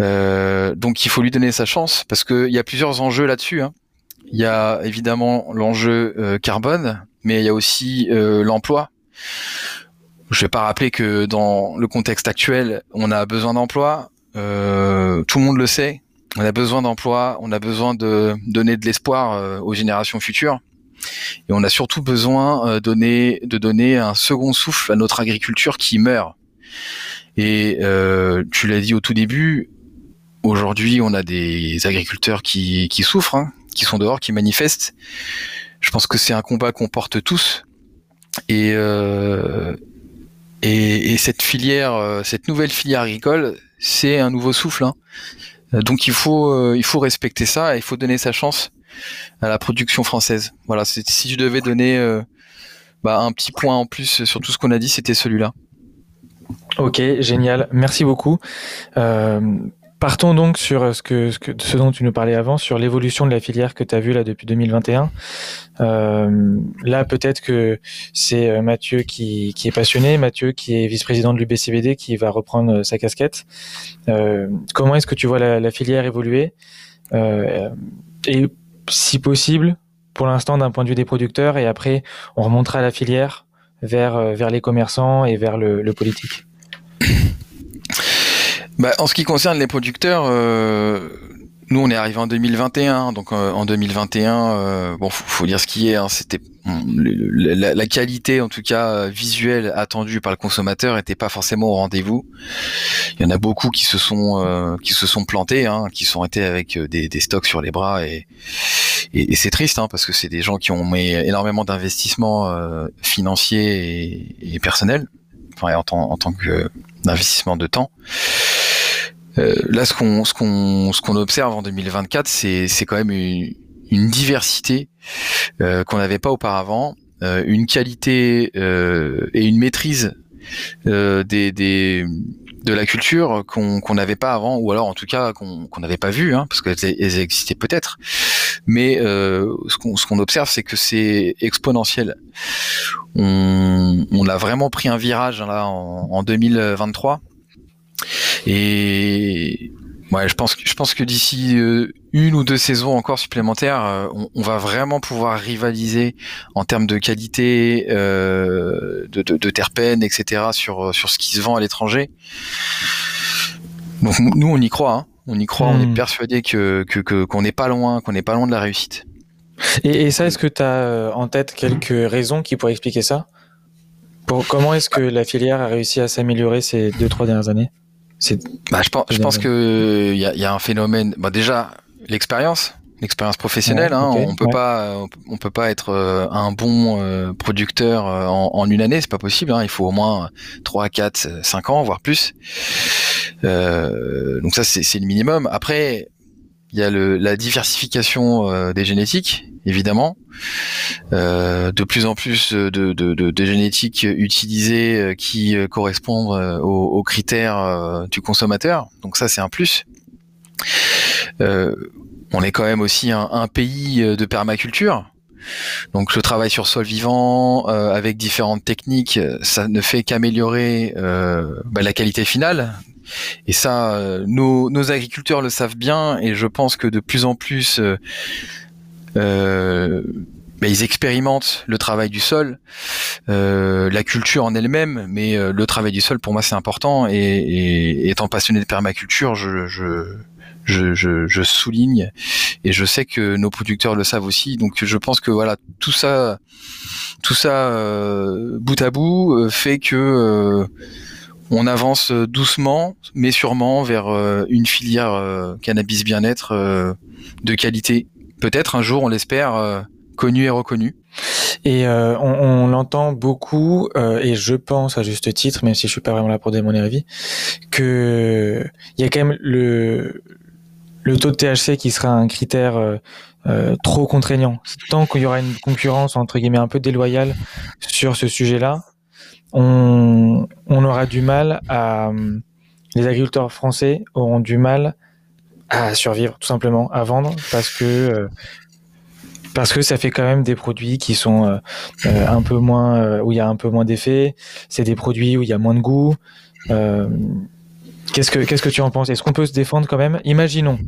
Euh, donc il faut lui donner sa chance parce qu'il y a plusieurs enjeux là-dessus. Hein. Il y a évidemment l'enjeu euh, carbone, mais il y a aussi euh, l'emploi. Je vais pas rappeler que dans le contexte actuel, on a besoin d'emploi. tout le monde le sait. On a besoin d'emploi. On a besoin de donner de l'espoir aux générations futures. Et on a surtout besoin euh, de donner un second souffle à notre agriculture qui meurt. Et euh, tu l'as dit au tout début, aujourd'hui on a des agriculteurs qui, souffrent, hein, qui sont dehors, qui manifestent. Je pense que c'est un combat qu'on porte tous. Et, euh, et, cette filière, cette nouvelle filière agricole, c'est un nouveau souffle. Hein. Donc il faut, il faut respecter ça, il faut donner sa chance à la production française. Voilà, si tu devais donner euh, bah, un petit point en plus sur tout ce qu'on a dit, c'était celui-là. Ok, génial. Merci beaucoup. Euh, partons donc sur ce, que, ce, dont tu nous parlais avant, sur l'évolution de la filière que tu as vue là depuis 2021. Euh, là, peut-être que c'est Mathieu qui, est passionné, Mathieu qui est vice-président de l'UBCBD, qui va reprendre sa casquette. comment est-ce que tu vois la, filière évoluer? Si possible, pour l'instant d'un point de vue des producteurs, et après on remontera la filière vers, euh, vers les commerçants et vers le, politique. Bah, En ce qui concerne les producteurs, euh, nous on est arrivé en 2021, donc euh, en 2021, bon faut, faut, dire ce qui est, hein, c'était la, qualité en tout cas visuelle attendue par le consommateur était pas forcément au rendez-vous. Il y en a beaucoup qui se sont euh, qui se sont plantés, hein, qui sont été avec euh, des, des, stocks sur les bras et et, c'est triste hein, parce que c'est des gens qui ont mis énormément d'investissements euh, financiers et, et personnels, enfin en, tant, en tant que d'investissement de temps. Euh, là, ce qu'on ce qu'on ce qu'on observe en 2024, c'est c'est quand même une, une diversité euh, qu'on n'avait pas auparavant, euh, une qualité euh, et une maîtrise des, des de la culture qu'on n'avait pas avant, ou alors en tout cas qu'on n'avait pas vu, hein, parce qu'elles existaient peut-être. Mais euh, ce qu'on observe, c'est que c'est exponentiel. On, on, a vraiment pris un virage là en, en 2023. Et Ouais, je pense que je pense que d'ici euh, une ou deux saisons encore supplémentaires, euh, on, va vraiment pouvoir rivaliser en termes de qualité, euh, de, de, de, terpènes, etc. sur sur ce qui se vend à l'étranger. Donc nous, on y croit. Hein. On y croit. On est hmm. persuadé que qu'on n'est pas loin, qu'on n'est pas loin de la réussite. Et, et ça, est-ce que tu as en tête quelques raisons qui pourraient expliquer ça? Pour, Comment est-ce que la filière a réussi à s'améliorer ces deux trois dernières années? Bah, je pense, je pense que il y a, y a, un phénomène. Bah, déjà, l'expérience, l'expérience professionnelle. hein, on peut pas, on peut pas être euh, un bon euh, producteur euh, en, en, une année, c'est pas possible. Hein, il faut au moins 3, 4, 5 ans, voire plus. donc ça, c'est le minimum. Après, il y a le, la diversification des génétiques évidemment. Euh, de plus en plus de, de, de, de génétiques utilisées euh, qui euh, correspondent aux, critères du consommateur. Donc ça, c'est un plus. on est quand même aussi un, pays de permaculture. Donc le travail sur sol vivant avec différentes techniques, ça ne fait qu'améliorer bah, la qualité finale. Et ça, nos, nos, agriculteurs le savent bien, et je pense que de plus en plus euh, bah, ils expérimentent le travail du sol, euh, la culture en elle-même, mais euh, le travail du sol pour moi c'est important et, et, étant passionné de permaculture, je, je, je, je, souligne et je sais que nos producteurs le savent aussi. Donc je pense que voilà tout ça, tout ça euh, bout à bout fait que on avance doucement mais sûrement vers une filière cannabis bien-être de qualité peut-être un jour, on l'espère, euh, connu et reconnu. Et euh, on, l'entend beaucoup, euh, et je pense à juste titre, même si je suis pas vraiment là pour donner mon avis, que il y a quand même le le taux de THC qui sera un critère euh, trop contraignant. Tant qu'il y aura une concurrence entre guillemets un peu déloyale sur ce sujet-là, on, on aura du mal à les agriculteurs français auront du mal à survivre tout simplement, à vendre parce que parce que ça fait quand même des produits qui sont euh, euh, un peu moins euh, où il y a un peu moins d'effet. C'est des produits où il y a moins de goût. qu'est-ce que qu'est-ce que tu en penses? Est-ce qu'on peut se défendre quand même? Imaginons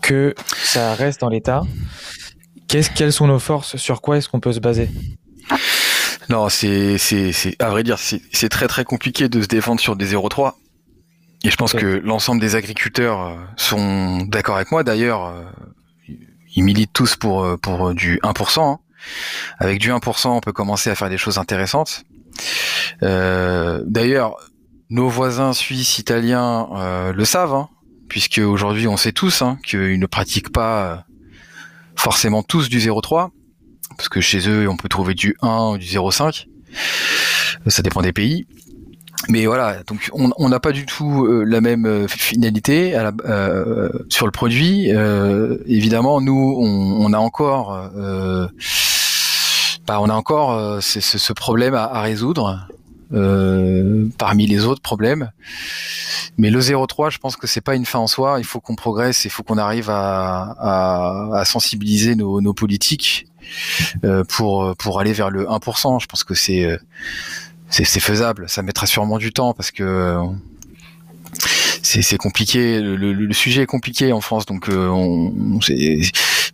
que ça reste dans l'état. Qu'est-ce quelles sont nos forces? Sur quoi est-ce qu'on peut se baser? Non, c'est, c'est, à vrai dire, c'est très très compliqué de se défendre sur des 0,3. Et je pense que l'ensemble des agriculteurs sont d'accord avec moi. D'ailleurs, ils militent tous pour euh, pour euh, du 1%. Hein. Avec du 1%, on peut commencer à faire des choses intéressantes. Euh, D'ailleurs, nos voisins suisses, italiens euh, le savent, hein, puisque aujourd'hui on sait tous hein, qu'ils ne pratiquent pas forcément tous du 0,3, parce que chez eux on peut trouver du 1 ou du 0,5. Ça dépend des pays mais voilà, donc on n'a pas du tout euh, la même euh, finalité à la, euh, sur le produit. évidemment, nous, on, on a encore, bah, on a encore ce, ce, problème à, à résoudre parmi les autres problèmes. Mais le 0,3, je pense que c'est pas une fin en soi. Il faut qu'on progresse, il faut qu'on arrive à, à, à, sensibiliser nos, nos politiques pour pour aller vers le 1%. Je pense que c'est c'est faisable. Ça mettra sûrement du temps parce que euh, c'est compliqué. Le, sujet est compliqué en France, donc euh, on,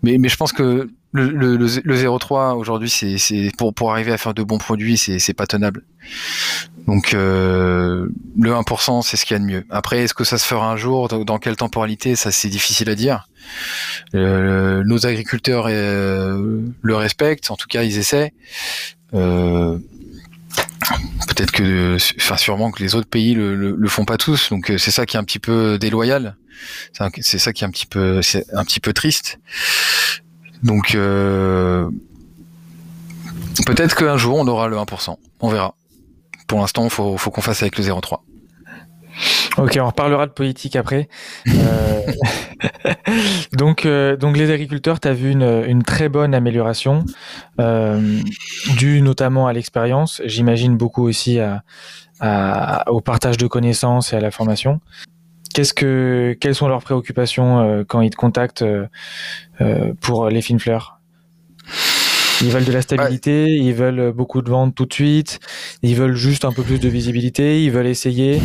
mais, mais je pense que le, le, le 0,3 aujourd'hui, c'est pour arriver à faire de bons produits, c'est pas tenable. Donc euh, le 1%, c'est ce qu'il y a de mieux. Après, est-ce que ça se fera un jour? Dans quelle temporalité? Ça, c'est difficile à dire. nos agriculteurs le respectent, en tout cas, ils essaient. Euh, peut-être que, enfin sûrement que les autres pays le, le, font pas tous, donc euh, c'est ça qui est un petit peu déloyal. C'est ça qui est un petit peu, un petit peu triste. Donc euh, peut-être qu'un jour on aura le 1%, on verra. Pour l'instant, faut, faut qu'on fasse avec le 0,3. Ok, on reparlera de politique après. Euh, donc, euh, donc les agriculteurs, tu as vu une, une, très bonne amélioration, euh, due notamment à l'expérience, j'imagine beaucoup aussi à, à, au partage de connaissances et à la formation. Qu'est-ce que, quelles sont leurs préoccupations euh, quand ils te contactent euh, pour les fines fleurs ils veulent de la stabilité, ils veulent beaucoup de ventes tout de suite, ils veulent juste un peu plus de visibilité, ils veulent essayer.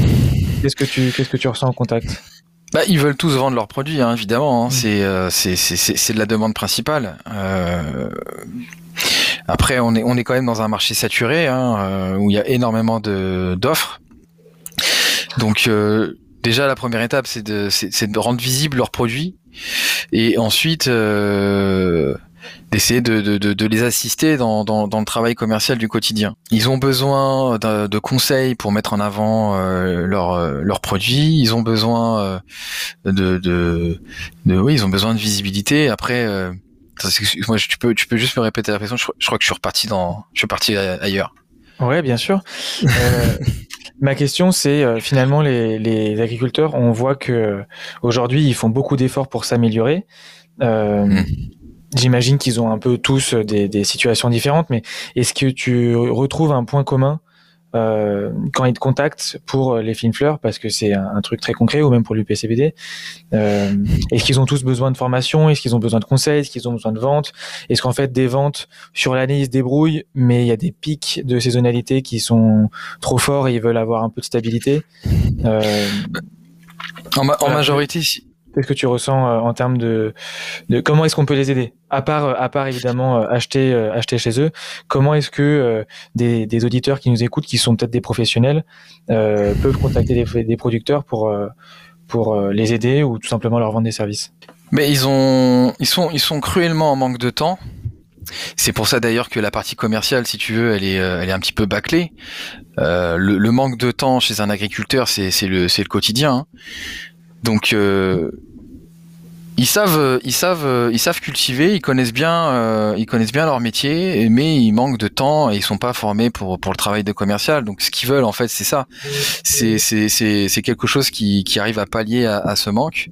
Qu'est-ce que tu, qu'est-ce que tu ressens en contact? Bah, ils veulent tous vendre leurs produits, hein, évidemment. Hein. Mm. Euh, c'est, c'est, c'est, c'est de la demande principale. Euh... Après, on est, on est quand même dans un marché saturé hein, euh, où il y a énormément de, d'offres. Donc, euh, déjà, la première étape, c'est de, c'est, de rendre visibles leurs produits. Et ensuite, euh, d'essayer de, les assister dans, le travail commercial du quotidien. Ils ont besoin de, de conseils pour mettre en avant leurs leur produits. Ils ont besoin euh, de, oui, ils ont besoin de visibilité. Après, euh, moi, tu peux, tu peux juste me répéter la question. Je, crois que je suis reparti dans, je suis parti ailleurs. Ouais, bien sûr. Euh, ma question, c'est euh, finalement les, les agriculteurs. On voit que aujourd'hui, ils font beaucoup d'efforts pour s'améliorer. Euh, mmh. J'imagine qu'ils ont un peu tous des, des, situations différentes, mais est-ce que tu retrouves un point commun euh, quand ils te contactent pour les fines fleurs, parce que c'est un, truc très concret, ou même pour l'UPCBD euh, Est-ce qu'ils ont tous besoin de formation? Est-ce qu'ils ont besoin de conseils? Est-ce qu'ils ont besoin de ventes? Est-ce qu'en fait des ventes sur l'année ils se débrouillent, mais il y a des pics de saisonnalité qui sont trop forts et ils veulent avoir un peu de stabilité? Euh, En, en majorité, Qu'est-ce que tu ressens euh, en termes de, comment est-ce qu'on peut les aider? À part euh, à part évidemment euh, acheter acheter chez eux comment est-ce que des, auditeurs qui nous écoutent qui sont peut-être des professionnels peuvent contacter des, producteurs pour pour les aider ou tout simplement leur vendre des services? Mais ils ont ils sont ils sont cruellement en manque de temps c'est pour ça d'ailleurs que la partie commerciale, si tu veux, elle est, elle est un petit peu bâclée. Le, le, manque de temps chez un agriculteur, c'est le, le quotidien. Hein. Donc, euh, ils savent, ils savent, ils savent cultiver, ils connaissent bien, ils connaissent bien leur métier, mais ils manquent de temps et ils sont pas formés pour pour le travail de commercial. Donc ce qu'ils veulent en fait, c'est ça. C'est c'est c'est quelque chose qui qui arrive à pallier à, ce manque.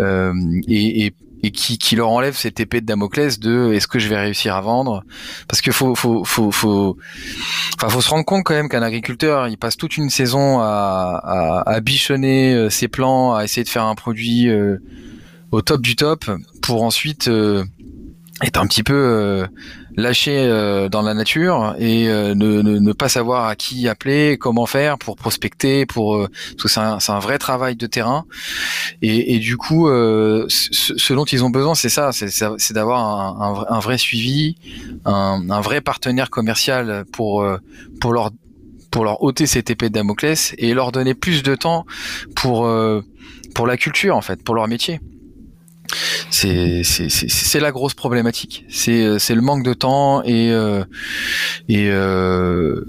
Euh, et et qui, qui leur enlève cette épée de Damoclès de est-ce que je vais réussir à vendre? Parce que faut faut faut faut enfin faut se rendre compte quand même qu'un agriculteur il passe toute une saison à, à, à bichonner euh, ses plans à essayer de faire un produit euh, au top du top pour ensuite euh, être un petit peu lâché euh, dans la nature et euh, ne, ne, ne, pas savoir à qui appeler, comment faire pour prospecter, pour euh, parce que c'est un, un, vrai travail de terrain et, et du coup ce, ce, dont ils ont besoin c'est ça, c'est d'avoir un, un, vrai suivi, un, un, vrai partenaire commercial pour pour leur pour leur ôter cette épée de Damoclès et leur donner plus de temps pour pour la culture en fait, pour leur métier. C'est la grosse problématique. C'est euh, c'est le manque de temps et euh, euh,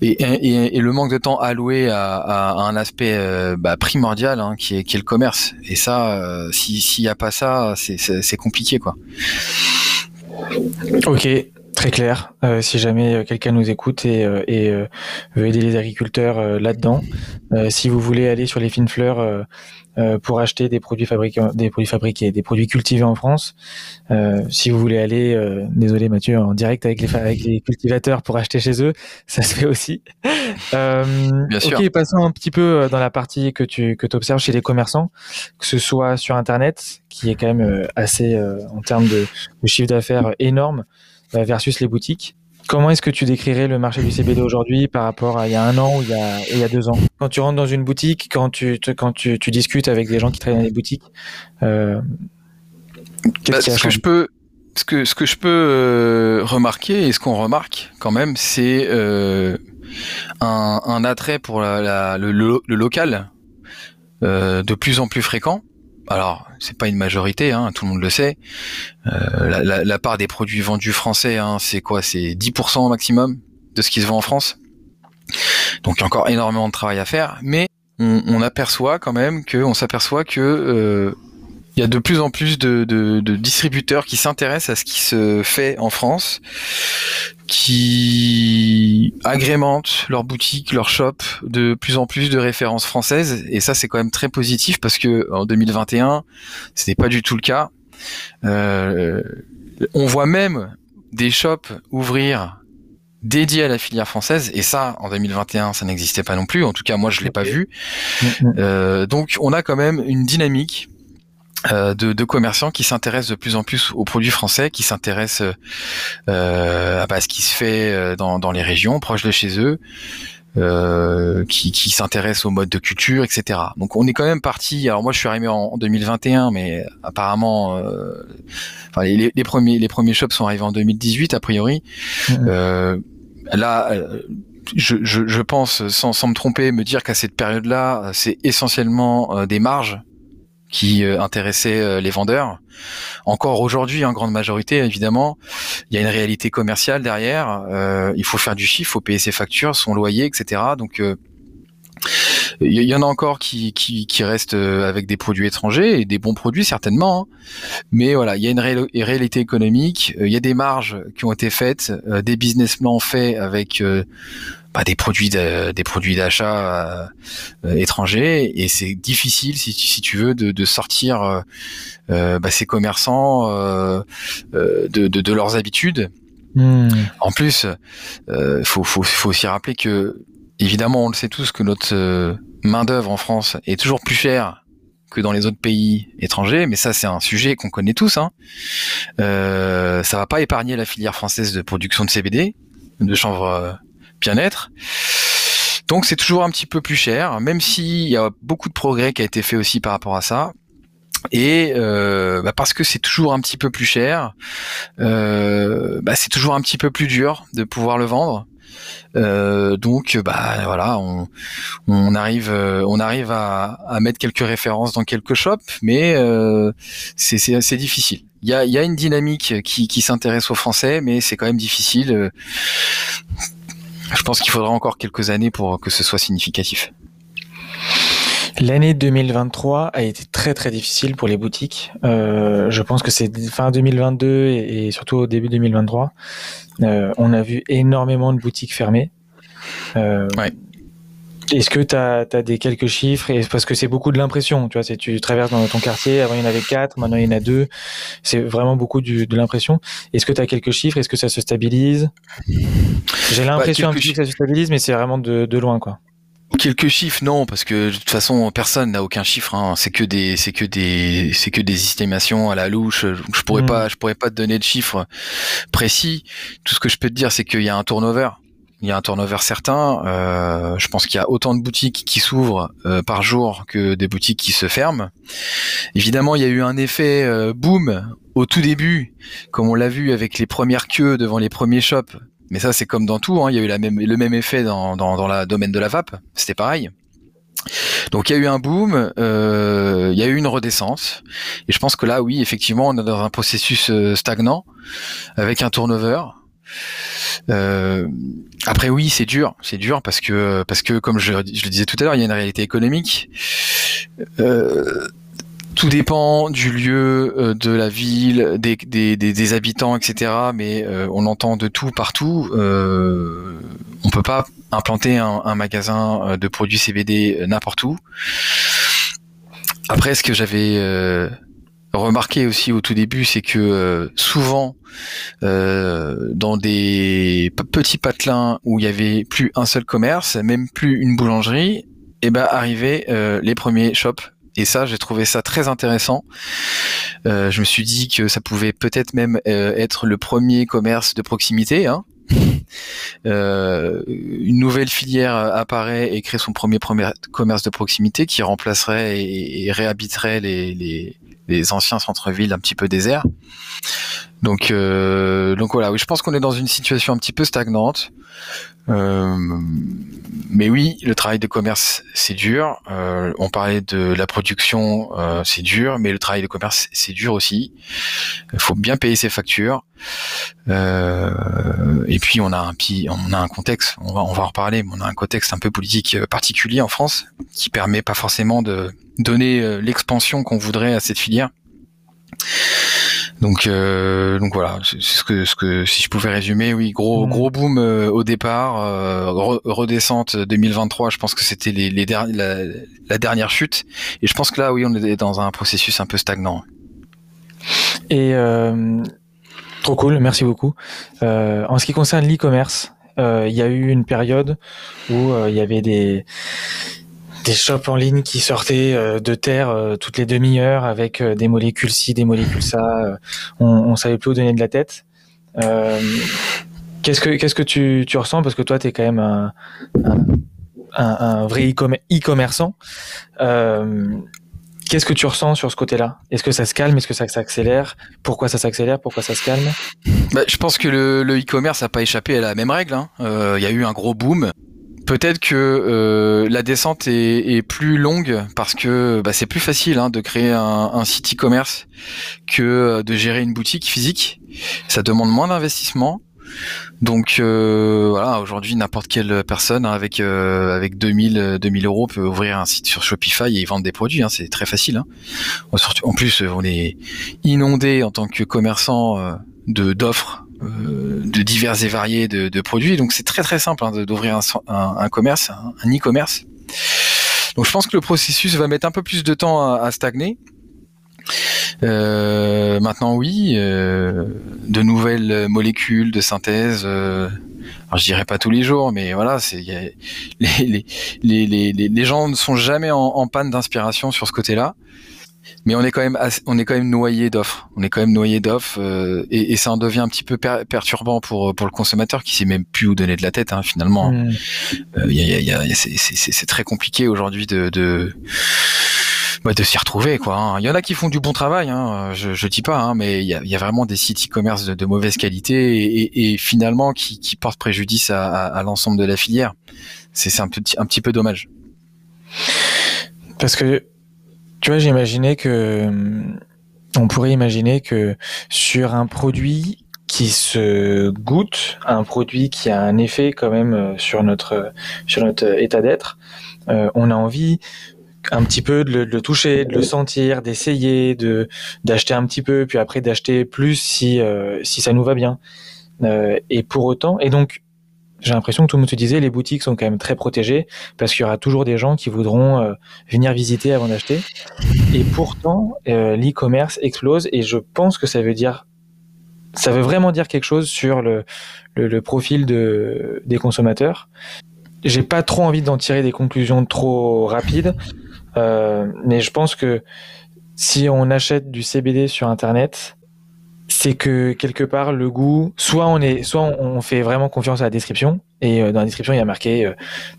et, et, et, le manque de temps alloué à, à un aspect bah, primordial hein, qui est qui est le commerce. Et ça, s'il n'y a pas ça, c'est compliqué quoi. Ok, Très clair. Euh, si jamais quelqu'un nous écoute et, et veut aider les agriculteurs là-dedans, si vous voulez aller sur les fines fleurs euh, pour acheter des produits fabriqués, des produits fabriqués, des produits cultivés en France. Euh, si vous voulez aller, euh, désolé Mathieu, en direct avec les, avec les cultivateurs pour acheter chez eux, ça se fait aussi. Euh, Bien sûr. Ok, passons un petit peu dans la partie que tu que observes chez les commerçants, que ce soit sur Internet, qui est quand même assez en termes de, de chiffre d'affaires énorme, versus les boutiques. Comment est-ce que tu décrirais le marché du CBD aujourd'hui par rapport à il y a un an ou il y a, il y a deux ans? Quand tu rentres dans une boutique, quand tu, quand tu, tu discutes avec des gens qui travaillent dans les boutiques, euh, bah, ce que je peux, ce que, ce que je peux euh, remarquer et ce qu'on remarque quand même, c'est euh, un, un, attrait pour la, la, le, le, local de plus en plus fréquent alors c'est pas une majorité, hein, tout le monde le sait. Euh, la, part des produits vendus français, hein, c'est quoi? C'est 10% au maximum de ce qui se vend en France. Donc il y a encore énormément de travail à faire, mais on, aperçoit quand même que, on s'aperçoit que euh, il y a de plus en plus de, de distributeurs qui s'intéressent à ce qui se fait en France, qui agrémentent leur boutique, leur shop de plus en plus de références françaises. Et ça c'est quand même très positif parce que en 2021 ce n'est pas du tout le cas. Euh, on voit même des shops ouvrir dédiés à la filière française. Et ça en 2021 ça n'existait pas non plus. En tout cas moi je l'ai pas vu. Mm, mm. euh, donc on a quand même une dynamique euh, de, de, commerçants qui s'intéressent de plus en plus aux produits français, qui s'intéressent euh, à ce qui se fait euh, dans, dans, les régions proches de chez eux, euh, qui, qui s'intéressent au mode de culture, etc. Donc on est quand même parti. Alors moi je suis arrivé en, 2021, mais apparemment, euh, enfin, les, les, premiers les premiers shops sont arrivés en 2018 a priori. Mmh. là. Je, je, je, pense, sans, sans me tromper, me dire qu'à cette période-là, c'est essentiellement des marges qui euh, intéressait euh, les vendeurs. Encore aujourd'hui, en grande majorité, évidemment, il y a une réalité commerciale derrière. Euh, il faut faire du chiffre, il faut payer ses factures, son loyer, etc. Donc il y en a encore qui, qui, qui, restent avec des produits étrangers et des bons produits certainement, hein. mais voilà, il y a une réalité économique, il y a des marges qui ont été faites, des business plans faits avec bah, des produits des produits d'achat euh, étrangers et c'est difficile si, si tu veux de, de sortir euh, euh bah, ces commerçants euh, de, de, de, leurs habitudes. Hmm. En plus, euh, faut, faut, faut aussi rappeler que évidemment on le sait tous que notre main d'œuvre en France est toujours plus chère que dans les autres pays étrangers, mais ça c'est un sujet qu'on connaît tous. Hein. Euh, ça va pas épargner la filière française de production de CBD, de chanvre bien-être. Donc c'est toujours un petit peu plus cher, même s'il y a beaucoup de progrès qui a été fait aussi par rapport à ça. Et euh, bah parce que c'est toujours un petit peu plus cher, euh, bah c'est toujours un petit peu plus dur de pouvoir le vendre. Euh, donc bah voilà, on, on arrive on arrive à, à, mettre quelques références dans quelques shops, mais c'est assez difficile. Il y a, y a une dynamique qui, qui s'intéresse aux Français, mais c'est quand même difficile. Je pense qu'il faudra encore quelques années pour que ce soit significatif. L'année 2023 a été très très difficile pour les boutiques. Euh, je pense que c'est fin 2022 et, et, surtout au début 2023. Euh, on a vu énormément de boutiques fermées. Euh, ouais. Est-ce que tu as, des quelques chiffres et, Parce que c'est beaucoup de l'impression. Tu vois, tu traverses dans ton quartier, avant il y en avait quatre, maintenant il y en a deux. C'est vraiment beaucoup du, de l'impression. Est-ce que tu as quelques chiffres Est-ce que ça se stabilise? J'ai l'impression bah, que ça se stabilise, mais c'est vraiment de, de loin. quoi. Quelques chiffres, non, parce que de toute façon, personne n'a aucun chiffre. Hein. C'est que des, c'est que des, c'est que des estimations à la louche. Je pourrais mm. pas, je pourrais pas te donner de chiffres précis. Tout ce que je peux te dire, c'est qu'il y a un turnover. Il y a un turnover certain. Euh, je pense qu'il y a autant de boutiques qui s'ouvrent euh, par jour que des boutiques qui se ferment. Évidemment, il y a eu un effet euh, boom au tout début, comme on l'a vu avec les premières queues devant les premiers shops mais ça, c'est comme dans tout. Hein. Il y a eu la même, le même effet dans, dans, dans le domaine de la vape. C'était pareil. Donc il y a eu un boom, euh, il y a eu une redescente, et je pense que là, oui, effectivement, on est dans un processus euh, stagnant avec un turnover. Euh, après, oui, c'est dur, c'est dur parce que parce que comme je, le disais tout à l'heure, il y a une réalité économique. Euh, tout dépend du lieu, euh, de la ville, des, des, des, habitants, etc. Mais euh, on entend de tout partout. Euh, on peut pas implanter un, un magasin de produits CBD n'importe où. Après, ce que j'avais remarqué aussi au tout début, c'est que souvent dans des petits patelins où il y avait plus un seul commerce, même plus une boulangerie, et eh ben arrivaient les premiers shops et ça, j'ai trouvé ça très intéressant. Euh, je me suis dit que ça pouvait peut-être même euh, être le premier commerce de proximité. Hein. Euh, une nouvelle filière apparaît et crée son premier, premier commerce de proximité qui remplacerait et, réhabiterait les, anciens centres-villes un petit peu déserts. Donc, donc voilà, oui, je pense qu'on est dans une situation un petit peu stagnante. Euh, mais oui, le travail de commerce, c'est dur. Euh, on parlait de la production, euh, c'est dur, mais le travail de commerce, c'est dur aussi. Il faut bien payer ses factures. et puis on a un on a un contexte, on va, on va en reparler, mais on a un contexte un peu politique particulier en France qui permet pas forcément de donner l'expansion qu'on voudrait à cette filière. Donc, euh, donc voilà, c'est ce que, ce que si je pouvais résumer, oui, gros, mm. gros boom euh, au départ, euh, redescente 2023. Je pense que c'était les, les la, la, dernière chute, et je pense que là, oui, on est dans un processus un peu stagnant. Et euh, trop cool, merci beaucoup. en ce qui concerne l'e-commerce, il y a eu une période où il y avait des des shops en ligne qui sortaient euh, de terre euh, toutes les demi-heures avec euh, des molécules ci, des molécules ça. on, on savait plus où donner de la tête. qu'est-ce que qu'est-ce que tu, tu ressens? Parce que toi tu es quand même un, un, vrai e-commerçant. Qu'est-ce que tu ressens sur ce côté-là? Est-ce que ça se calme? Est-ce que ça s'accélère? Pourquoi ça s'accélère? Pourquoi ça se calme? Bah, Je pense que le e-commerce n'a pas échappé à la même règle. Hein. Il y a eu un gros boom peut-être que euh, la descente est, plus longue parce que bah, c'est plus facile hein, de créer un, site e-commerce que euh, de gérer une boutique physique. Ça demande moins d'investissement. Donc euh, voilà, aujourd'hui n'importe quelle personne hein, avec avec 2000 2000 euros peut ouvrir un site sur Shopify et vendre des produits. Hein, c'est très facile. En plus, on est inondé en tant que commerçant de d'offres euh, de divers et variés de, produits. Donc c'est très très simple hein, d'ouvrir un, commerce, un e-commerce. Donc je pense que le processus va mettre un peu plus de temps à, stagner. Euh, maintenant oui, euh, de nouvelles molécules de synthèse. alors je dirais pas tous les jours, mais voilà, c'est les, les, gens ne sont jamais en panne d'inspiration sur ce côté-là mais on est quand même on est quand même noyé d'offres. On est quand même noyé d'offres euh, et, et, ça en devient un petit peu perturbant pour pour le consommateur qui sait même plus où donner de la tête hein, finalement. Mm. Euh, y a, y a, c'est très compliqué aujourd'hui de, de bah, de s'y retrouver quoi. Hein. Il y en a qui font du bon travail, hein, je, je dis pas, hein, mais il y a, y a, vraiment des sites e-commerce de, de, mauvaise qualité et, et, finalement qui, qui, portent préjudice à, à, à l'ensemble de la filière. C'est un petit un petit peu dommage. Parce que tu vois, j'imaginais que on pourrait imaginer que sur un produit qui se goûte, un produit qui a un effet quand même euh, sur notre sur notre état d'être, euh, on a envie un petit peu, de le, toucher, de le sentir, d'essayer, de d'acheter un petit peu, puis après d'acheter plus si euh, si ça nous va bien. Euh, et pour autant, et donc j'ai l'impression que tout le monde te disait, les boutiques sont quand même très protégées parce qu'il y aura toujours des gens qui voudront euh, venir visiter avant d'acheter. Et pourtant, l'e-commerce explose et je pense que ça veut dire, ça veut vraiment dire quelque chose sur le, le, le profil de, des consommateurs. J'ai pas trop envie d'en tirer des conclusions trop rapides euh, mais je pense que si on achète du CBD sur Internet, c'est que quelque part le goût, soit on est, soit on fait vraiment confiance à la description et euh, dans la description il y a marqué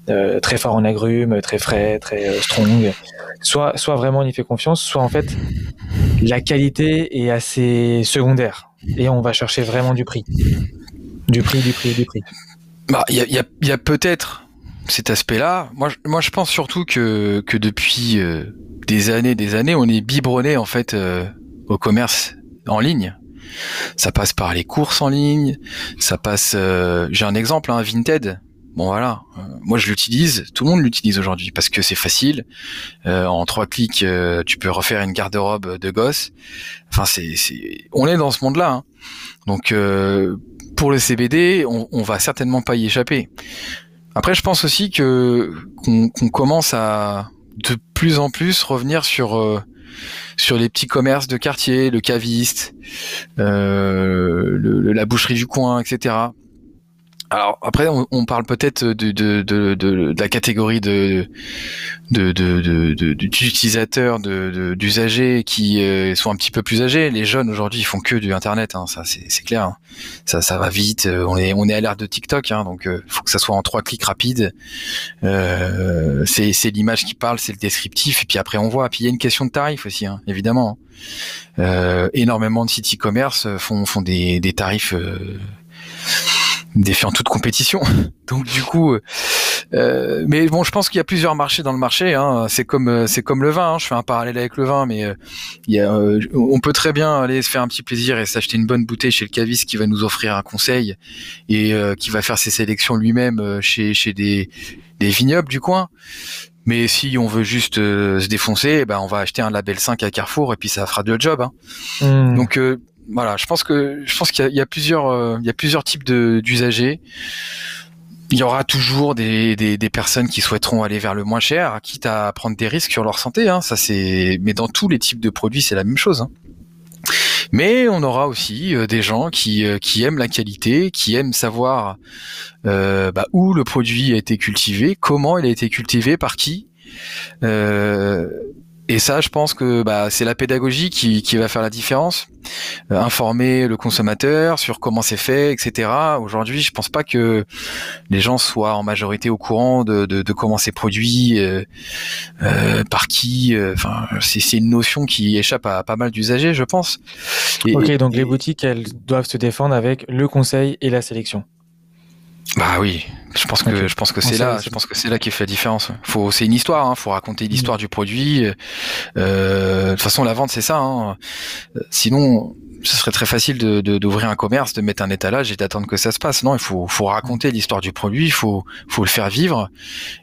euh, très fort en agrumes, très frais, très strong. Soit, soit vraiment on y fait confiance, soit en fait la qualité est assez secondaire et on va chercher vraiment du prix, du prix, du prix, du prix. Bah, il y a, y a, y a peut-être cet aspect-là. Moi, moi, je pense surtout que, que depuis euh, des années, des années, on est biberonné en fait euh, au commerce en ligne. Ça passe par les courses en ligne, ça passe. Euh, j'ai un exemple, hein, Vinted. Bon voilà, moi je l'utilise, tout le monde l'utilise aujourd'hui parce que c'est facile. en trois clics, tu peux refaire une garde-robe de gosse. Enfin, c'est, on est dans ce monde-là. Hein. Donc pour le CBD, on, on va certainement pas y échapper. Après, je pense aussi que qu'on commence à de plus en plus revenir sur euh, sur les petits commerces de quartier, le caviste, euh, la boucherie du coin, etc. Alors après, on, parle peut-être de, de, de, de, la catégorie de d'utilisateurs, de, d'usagers qui euh, sont un petit peu plus âgés. Les jeunes aujourd'hui, ils font que du internet, hein, ça c'est clair. Hein. Ça, ça va vite. Euh, on est on est à l'ère de TikTok, hein, donc euh, faut que ça soit en trois clics rapides. Euh, c'est l'image qui parle, c'est le descriptif, et puis après on voit. Puis il y a une question de tarif aussi, hein, évidemment. Euh, énormément de sites e-commerce font font des, des tarifs défiant toute compétition. Donc du coup, euh, mais bon, je pense qu'il y a plusieurs marchés dans le marché. Hein. C'est comme euh, c'est comme le vin. Hein. Je fais un parallèle avec le vin, mais euh, il y a, euh, on peut très bien aller se faire un petit plaisir et s'acheter une bonne bouteille chez le caviste qui va nous offrir un conseil et qui va faire ses sélections lui-même chez chez des des vignobles du coin. Mais si on veut juste se défoncer, eh ben on va acheter un label 5 à Carrefour et puis ça fera le job. Hein. Mmh. Donc voilà, je pense que je pense qu'il y, a plusieurs euh, il y a plusieurs types d'usagers. Il y aura toujours des, des, personnes qui souhaiteront aller vers le moins cher, quitte à prendre des risques sur leur santé. Hein, ça c'est, mais dans tous les types de produits, c'est la même chose. Hein. Mais on aura aussi euh, des gens qui, euh, qui aiment la qualité, qui aiment savoir bah, où le produit a été cultivé, comment il a été cultivé, par qui. Et ça, je pense que bah, c'est la pédagogie qui, qui, va faire la différence. Euh, informer le consommateur sur comment c'est fait, etc. Aujourd'hui, je pense pas que les gens soient en majorité au courant de, de, de comment c'est produit, euh, euh, par qui. Euh, enfin, c'est une notion qui échappe à pas mal d'usagers, je pense. ok, donc les boutiques, elles doivent se défendre avec le conseil et la sélection. Bah oui, je pense que je pense que c'est là, je pense que c'est là qui fait la différence. Faut, c'est une histoire, hein, faut raconter l'histoire mm. du produit. Euh, de toute façon, la vente c'est ça. Hein. Sinon, ce serait très facile de, d'ouvrir un commerce, de mettre un étalage et d'attendre que ça se passe. Non, il faut, faut raconter l'histoire du produit, il faut, faut le faire vivre.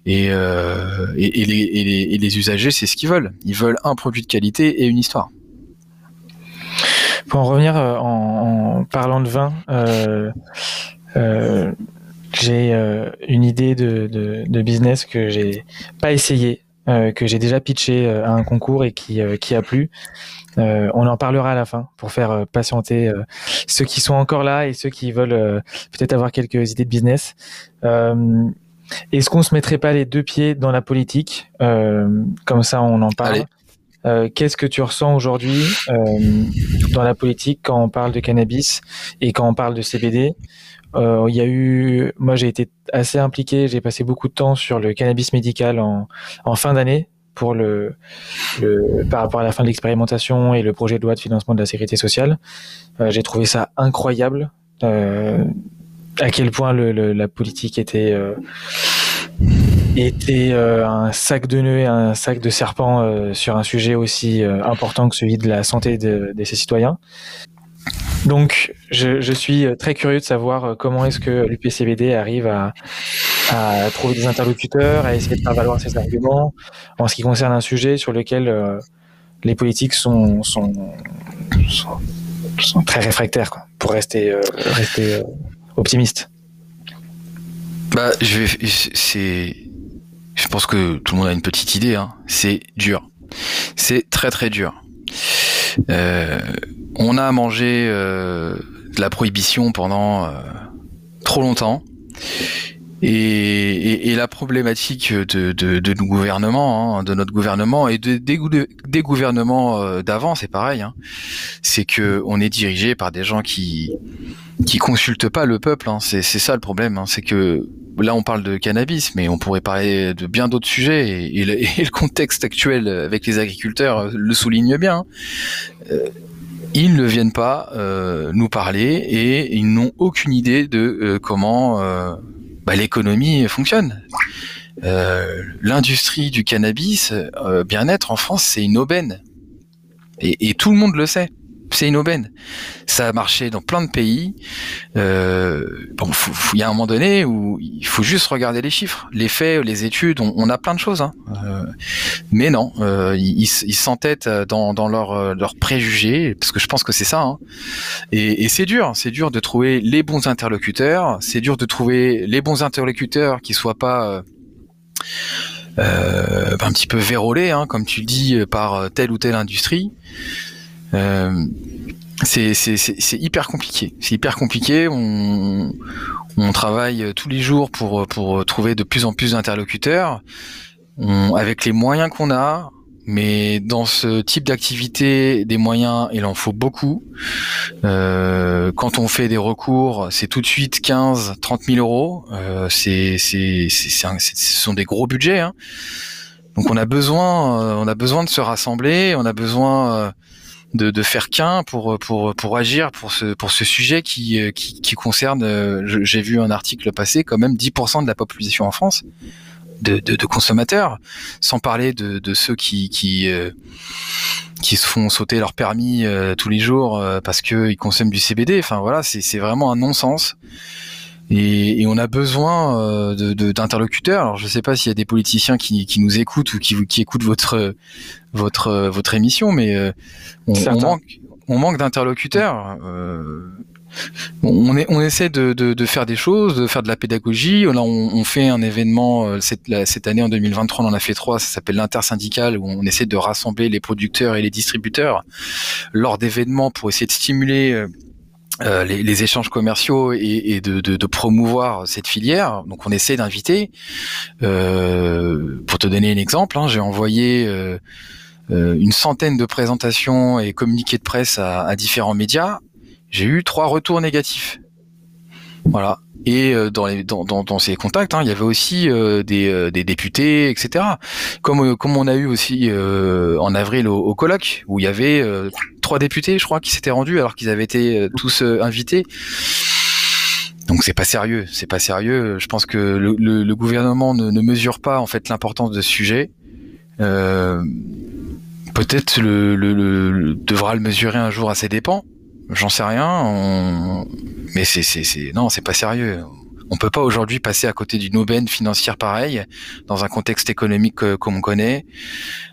Et, euh, et, les, et, les, et les usagers, c'est ce qu'ils veulent. Ils veulent un produit de qualité et une histoire. Pour en revenir euh, en, en parlant de vin, euh, euh, j'ai euh, une idée de, de, de, business que j'ai pas essayé, euh, que j'ai déjà pitché euh, à un concours et qui, qui a plu. on en parlera à la fin pour faire patienter ceux qui sont encore là et ceux qui veulent peut-être avoir quelques idées de business. Est-ce qu'on se mettrait pas les deux pieds dans la politique? Comme ça, on en parle. Qu'est-ce que tu ressens aujourd'hui dans la politique quand on parle de cannabis et quand on parle de CBD euh, il y a eu, moi j'ai été assez impliqué, j'ai passé beaucoup de temps sur le cannabis médical en, fin d'année pour le, par rapport à la fin de l'expérimentation et le projet de loi de financement de la sécurité sociale. Euh, j'ai trouvé ça incroyable euh, à quel point la politique était euh, était euh, un sac de nœuds et un sac de serpents sur un sujet aussi important que celui de la santé de, de ses citoyens. Donc, je, suis très curieux de savoir euh, comment est-ce que l'UPCBD arrive à, trouver des interlocuteurs, à essayer de faire valoir ses arguments en ce qui concerne un sujet sur lequel euh, les politiques sont, très réfractaires pour rester, euh, optimistes. Bah, je pense que tout le monde a une petite idée. Hein. C'est dur. C'est très très dur. On a mangé de la prohibition pendant trop longtemps. Et, la problématique de, nos gouvernements, hein, de notre gouvernement et de, des, gouvernements euh, d'avant, c'est pareil. Hein. c'est que on est dirigé par des gens qui qui consultent pas le peuple. Hein. c'est ça le problème. C'est que là on parle de cannabis, mais on pourrait parler de bien d'autres sujets. Et, le, contexte actuel avec les agriculteurs le souligne bien. Euh, ils ne viennent pas euh, nous parler et ils n'ont aucune idée de comment bah, l'économie fonctionne. Euh, l'industrie du cannabis, euh, bien-être en France, c'est une aubaine. Et, tout le monde le sait c'est une aubaine. Ça a marché dans plein de pays. Euh, bon, il y a un moment donné où il faut juste regarder les chiffres, les faits, les études. On, a plein de choses, hein. euh, mais non, euh, ils s'entêtent dans, dans leurs leur préjugés, parce que je pense que c'est ça. Hein. Et, c'est dur, c'est dur de trouver les bons interlocuteurs. C'est dur de trouver les bons interlocuteurs qui soient pas euh, un petit peu vérolés, hein, comme tu dis, par telle ou telle industrie. Euh, c'est hyper compliqué. C'est hyper compliqué. On, on, travaille tous les jours pour, pour trouver de plus en plus d'interlocuteurs. Avec les moyens qu'on a, mais dans ce type d'activité, des moyens, il en faut beaucoup. Euh, quand on fait des recours, c'est tout de suite 15, 30 000 euros. Euh, c'est, c'est, ce sont des gros budgets. Hein. Donc on a besoin, euh, on a besoin de se rassembler, on a besoin euh, de, de faire qu'un pour pour pour agir pour ce pour ce sujet qui euh, qui, qui concerne. Euh, j'ai vu un article passé quand même 10% de la population en France. De, de, de, consommateurs, sans parler de, de ceux qui qui, euh, qui se font sauter leur permis tous les jours parce qu'ils consomment du CBD. Enfin voilà, c'est vraiment un non-sens. Et, et, on a besoin euh, d'interlocuteurs. Alors je ne sais pas s'il y a des politiciens qui, qui, nous écoutent ou qui, qui écoutent votre votre votre émission, mais euh, on, on, manque on manque d'interlocuteurs. Euh, on, est, on essaie de, de, de, faire des choses, de faire de la pédagogie. Là, on, on fait un événement euh, cette, cette, année en 2023, on en a fait trois. Ça s'appelle l'intersyndical, où on essaie de rassembler les producteurs et les distributeurs lors d'événements pour essayer de stimuler euh, euh, les, les, échanges commerciaux et, et de, de, de, promouvoir cette filière. Donc on essaie d'inviter. Euh, pour te donner un exemple, hein, j'ai envoyé euh, euh, une centaine de présentations et communiqués de presse à, à différents médias. J'ai eu trois retours négatifs. Voilà. Et euh, dans, les, dans, dans, ces contacts, hein, il y avait aussi euh, des, euh, des, députés, etc. Comme, comme on a eu aussi en avril au, colloque, où il y avait trois députés, je crois, qui s'étaient rendus alors qu'ils avaient été tous invités. Donc c'est pas sérieux, c'est pas sérieux. Je pense que le, gouvernement ne, mesure pas en fait l'importance de ce sujet. Peut-être le, le, devra le mesurer un jour à ses dépens. J'en sais rien, mais c'est c'est non, c'est pas sérieux. On peut pas aujourd'hui passer à côté d'une aubaine financière pareille dans un contexte économique comme on connaît,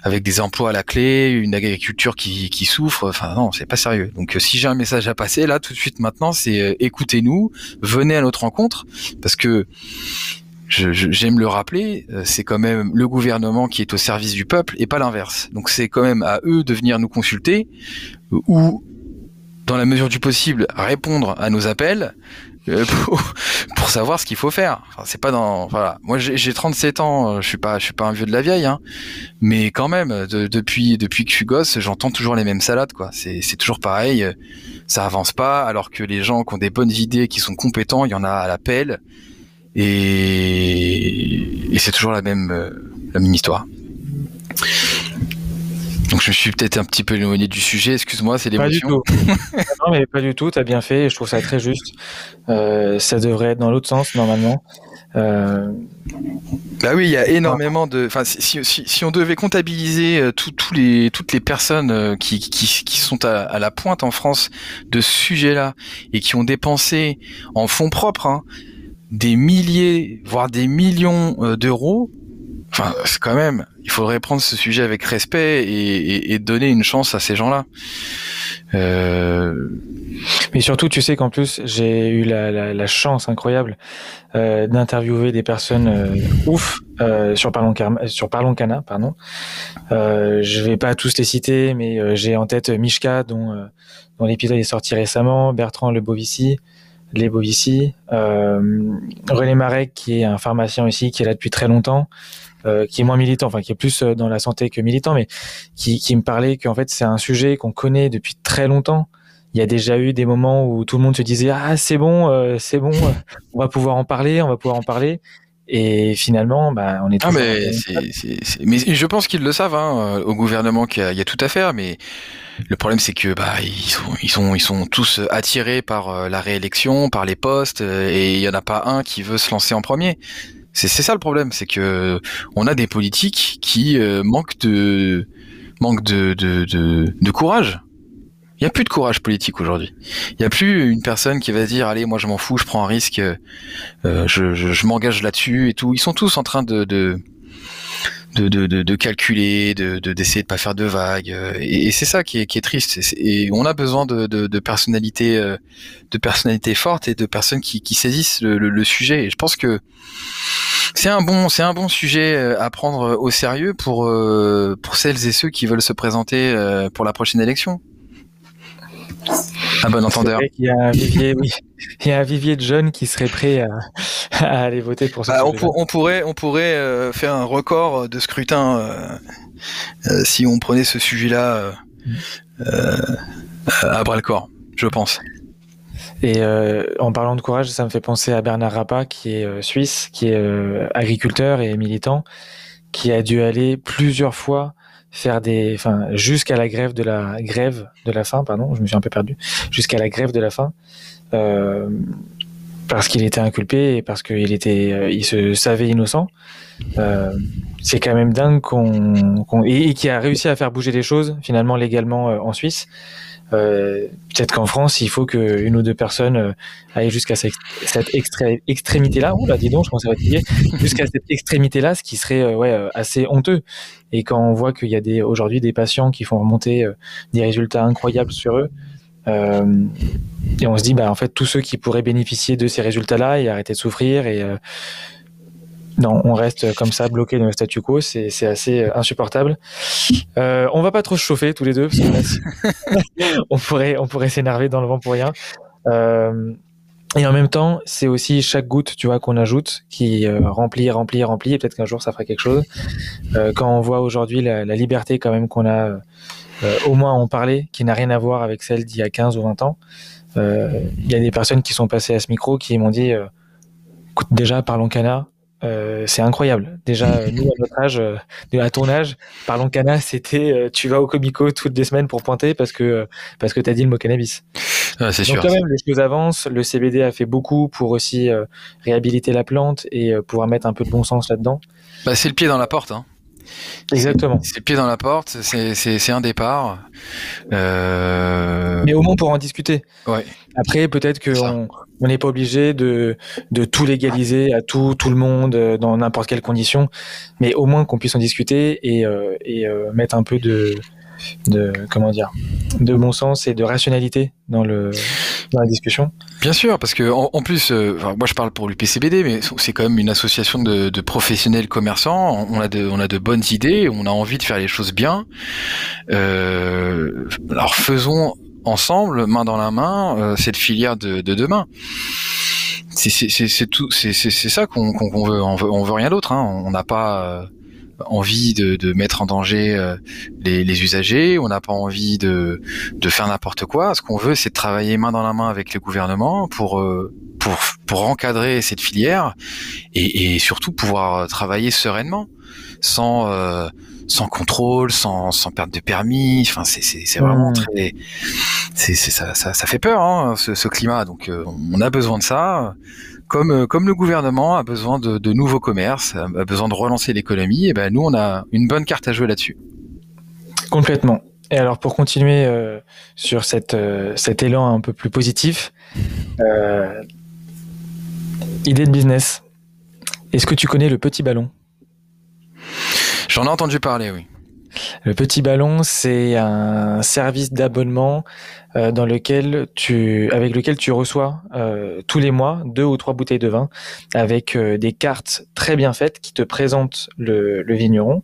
avec des emplois à la clé, une agriculture qui, qui souffre. Enfin non, c'est pas sérieux. Donc si j'ai un message à passer là tout de suite maintenant, c'est euh, écoutez-nous, venez à notre rencontre, parce que j'aime le rappeler, euh, c'est quand même le gouvernement qui est au service du peuple et pas l'inverse. Donc c'est quand même à eux de venir nous consulter ou dans la mesure du possible, répondre à nos appels euh, pour, savoir ce qu'il faut faire. C'est pas dans voilà. Moi j'ai 37 ans, euh, je suis pas je suis pas un vieux de la vieille hein. Mais quand même depuis depuis que je suis gosse, j'entends toujours les mêmes salades quoi. C'est toujours pareil, euh, ça avance pas alors que les gens qui ont des bonnes idées, qui sont compétents, il y en a à l'appel et, et c'est toujours la même la même histoire. Donc je me suis peut-être un petit peu éloigné du sujet, excuse-moi, c'est l'émotion. Pas du tout. non mais pas du tout, tu as bien fait, je trouve ça très juste. Euh, ça devrait être dans l'autre sens normalement. Euh... Bah oui, il y a énormément de. Enfin, si, si, si on devait comptabiliser euh, tous les, toutes les personnes euh, qui, qui, qui sont à, à, la pointe en France de ce sujet-là et qui ont dépensé en fonds propres hein, des milliers, voire des millions d'euros, enfin, c'est quand même, il faudrait prendre ce sujet avec respect et, et donner une chance à ces gens-là. Euh... Mais surtout, tu sais qu'en plus, j'ai eu la, la, la, chance incroyable euh, d'interviewer des personnes euh, ouf euh, sur Parlons sur Parlons Cana, pardon. Euh, je vais pas tous les citer, mais euh, j'ai en tête Mishka, dont, dont l'épisode est sorti récemment, Bertrand Le Bovici, Les Bovici, René Marek, qui est un pharmacien ici, qui est là depuis très longtemps. Euh, qui est moins militant, enfin qui est plus dans la santé que militant, mais qui, qui me parlait qu'en fait c'est un sujet qu'on connaît depuis très longtemps, il y a déjà eu des moments où tout le monde se disait ah c'est bon, euh, c'est bon, on va pouvoir en parler, on va pouvoir en parler. Et finalement, bah, on est. Ah mais, mais je pense qu'ils le savent hein, euh, au gouvernement qu'il y, y, a tout à faire, mais le problème c'est que bah ils sont ils sont ils sont tous attirés par euh, la réélection, par les postes, et il y en a pas un qui veut se lancer en premier. C'est ça le problème, c'est que on a des politiques qui manquent de manquent de, de, de, courage il n'y a plus de courage politique aujourd'hui. Il n'y a plus une personne qui va dire allez moi je m'en fous, je prends un risque, euh, je, je, je m'engage là-dessus et tout. Ils sont tous en train de de de, de, de, calculer, de d'essayer de, pas faire de vagues. Euh, et, c'est ça qui est, qui est triste. Et on a besoin de, de, de personnalités euh, de personnalités fortes et de personnes qui, qui saisissent le, le, sujet. Et je pense que c'est un bon c'est un bon sujet à prendre au sérieux pour pour celles et ceux qui veulent se présenter pour la prochaine élection. Un bon entendeur. Il y a un vivier, oui. Il y a un vivier de jeunes qui seraient prêts à, aller voter pour ça. Bah, on, pourrait, on pourrait euh, faire un record de scrutin euh, euh, si on prenait ce sujet-là à bras le corps, je pense. Et en parlant de courage, ça me fait penser à Bernard Rappa, qui est suisse, qui est agriculteur et militant, qui a dû aller plusieurs fois faire des, enfin, jusqu'à la grève de la grève de la faim, pardon, je me suis un peu perdu, jusqu'à la grève de la faim, euh, parce qu'il était inculpé et parce qu'il était, euh, il se savait innocent. Euh, c'est quand même dingue qu'on, qu'on et, et qui a réussi à faire bouger les choses finalement légalement euh, en Suisse. Euh, peut-être qu'en France, il faut qu'une ou deux personnes euh, aillent jusqu'à cette, extrémité-là. Ouh là, dis donc, je commence à fatiguer. jusqu'à cette extrémité-là, ce qui serait euh, ouais, assez honteux. Et quand on voit qu'il y a des, aujourd'hui des patients qui font remonter des résultats incroyables sur eux, euh, et on se dit, bah, en fait, tous ceux qui pourraient bénéficier de ces résultats-là et arrêter de souffrir et euh, non, on reste comme ça bloqué dans le statu quo, c'est assez insupportable. Euh, on va pas trop se chauffer tous les deux, parce on pourrait on pourrait s'énerver dans le vent pour rien. Euh, et en même temps, c'est aussi chaque goutte, tu vois, qu'on ajoute, qui euh, remplit, remplit, remplit, et peut-être qu'un jour ça fera quelque chose. Euh, quand on voit aujourd'hui la, la, liberté quand même qu'on a, euh, au moins en parler, qui n'a rien à voir avec celle d'il y a 15 ou 20 ans. Il y a des personnes qui sont passées à ce micro qui m'ont dit, écoute, déjà, parlons canard, euh, c'est incroyable. Déjà, nous, à notre âge, euh, à ton âge, parlons cana, c'était euh, tu vas au Comico toutes les semaines pour pointer parce que parce que t'as dit le mot cannabis. Ah, c'est sûr. quand même, les choses avancent. Le CBD a fait beaucoup pour aussi réhabiliter la plante et pouvoir mettre un peu de bon sens là-dedans. Bah, c'est le pied dans la porte. Hein. Exactement. C'est le pied dans la porte, c'est un départ. Euh... Mais au moins pour en discuter. Ouais. Après, peut-être qu'on on n'est pas obligé de, de tout légaliser à tout, tout le monde euh, dans n'importe quelle condition, mais au moins qu'on puisse en discuter et, euh, et euh, mettre un peu de, de comment dire de bon sens et de rationalité dans le dans la discussion. Bien sûr, parce que en, plus, moi je parle pour l'UPCBD, mais c'est quand même une association de, de, professionnels commerçants. On a de on a de bonnes idées, on a envie de faire les choses bien. alors faisons ensemble, main dans la main, euh, cette filière de, de demain. C'est tout, c'est ça qu'on veut. On veut, on veut rien d'autre. Hein. On n'a pas euh, envie de, de, mettre en danger euh, les, les, usagers. On n'a pas envie de, de faire n'importe quoi. Ce qu'on veut, c'est travailler main dans la main avec le gouvernement pour pour pour encadrer cette filière et, et surtout pouvoir travailler sereinement sans sans contrôle, sans, sans perte de permis. Enfin, c'est, c'est, c'est vraiment très, c'est, c'est ça, ça, ça, fait peur, hein, ce, ce, climat. Donc, euh, on a besoin de ça. Comme, euh, comme le gouvernement a besoin de, de nouveaux commerces, a besoin de relancer l'économie, et ben nous, on a une bonne carte à jouer là-dessus. Complètement. Et alors, pour continuer euh, sur cette, cet élan un peu plus positif, Idée de business. Est-ce que tu connais le petit ballon? J'en ai entendu parler, oui. Le petit ballon, c'est un service d'abonnement euh, dans lequel tu, avec lequel tu reçois euh, tous les mois deux ou trois bouteilles de vin avec euh, des cartes très bien faites qui te présentent le, le vigneron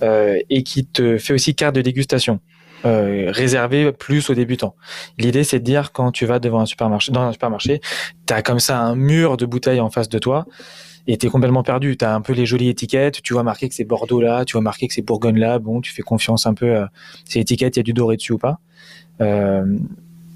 et qui te fait aussi carte de dégustation. Euh, plus aux débutants. L'idée, c'est de dire quand tu vas devant un supermarché, dans un supermarché, tu as comme ça un mur de bouteilles en face de toi et tu es complètement perdu. Tu as un peu les jolies étiquettes, tu vois marqué que c'est Bordeaux là, tu vois marqué que c'est Bourgogne là, bon, tu fais confiance un peu à ces étiquettes, il y a du doré dessus ou pas. Euh,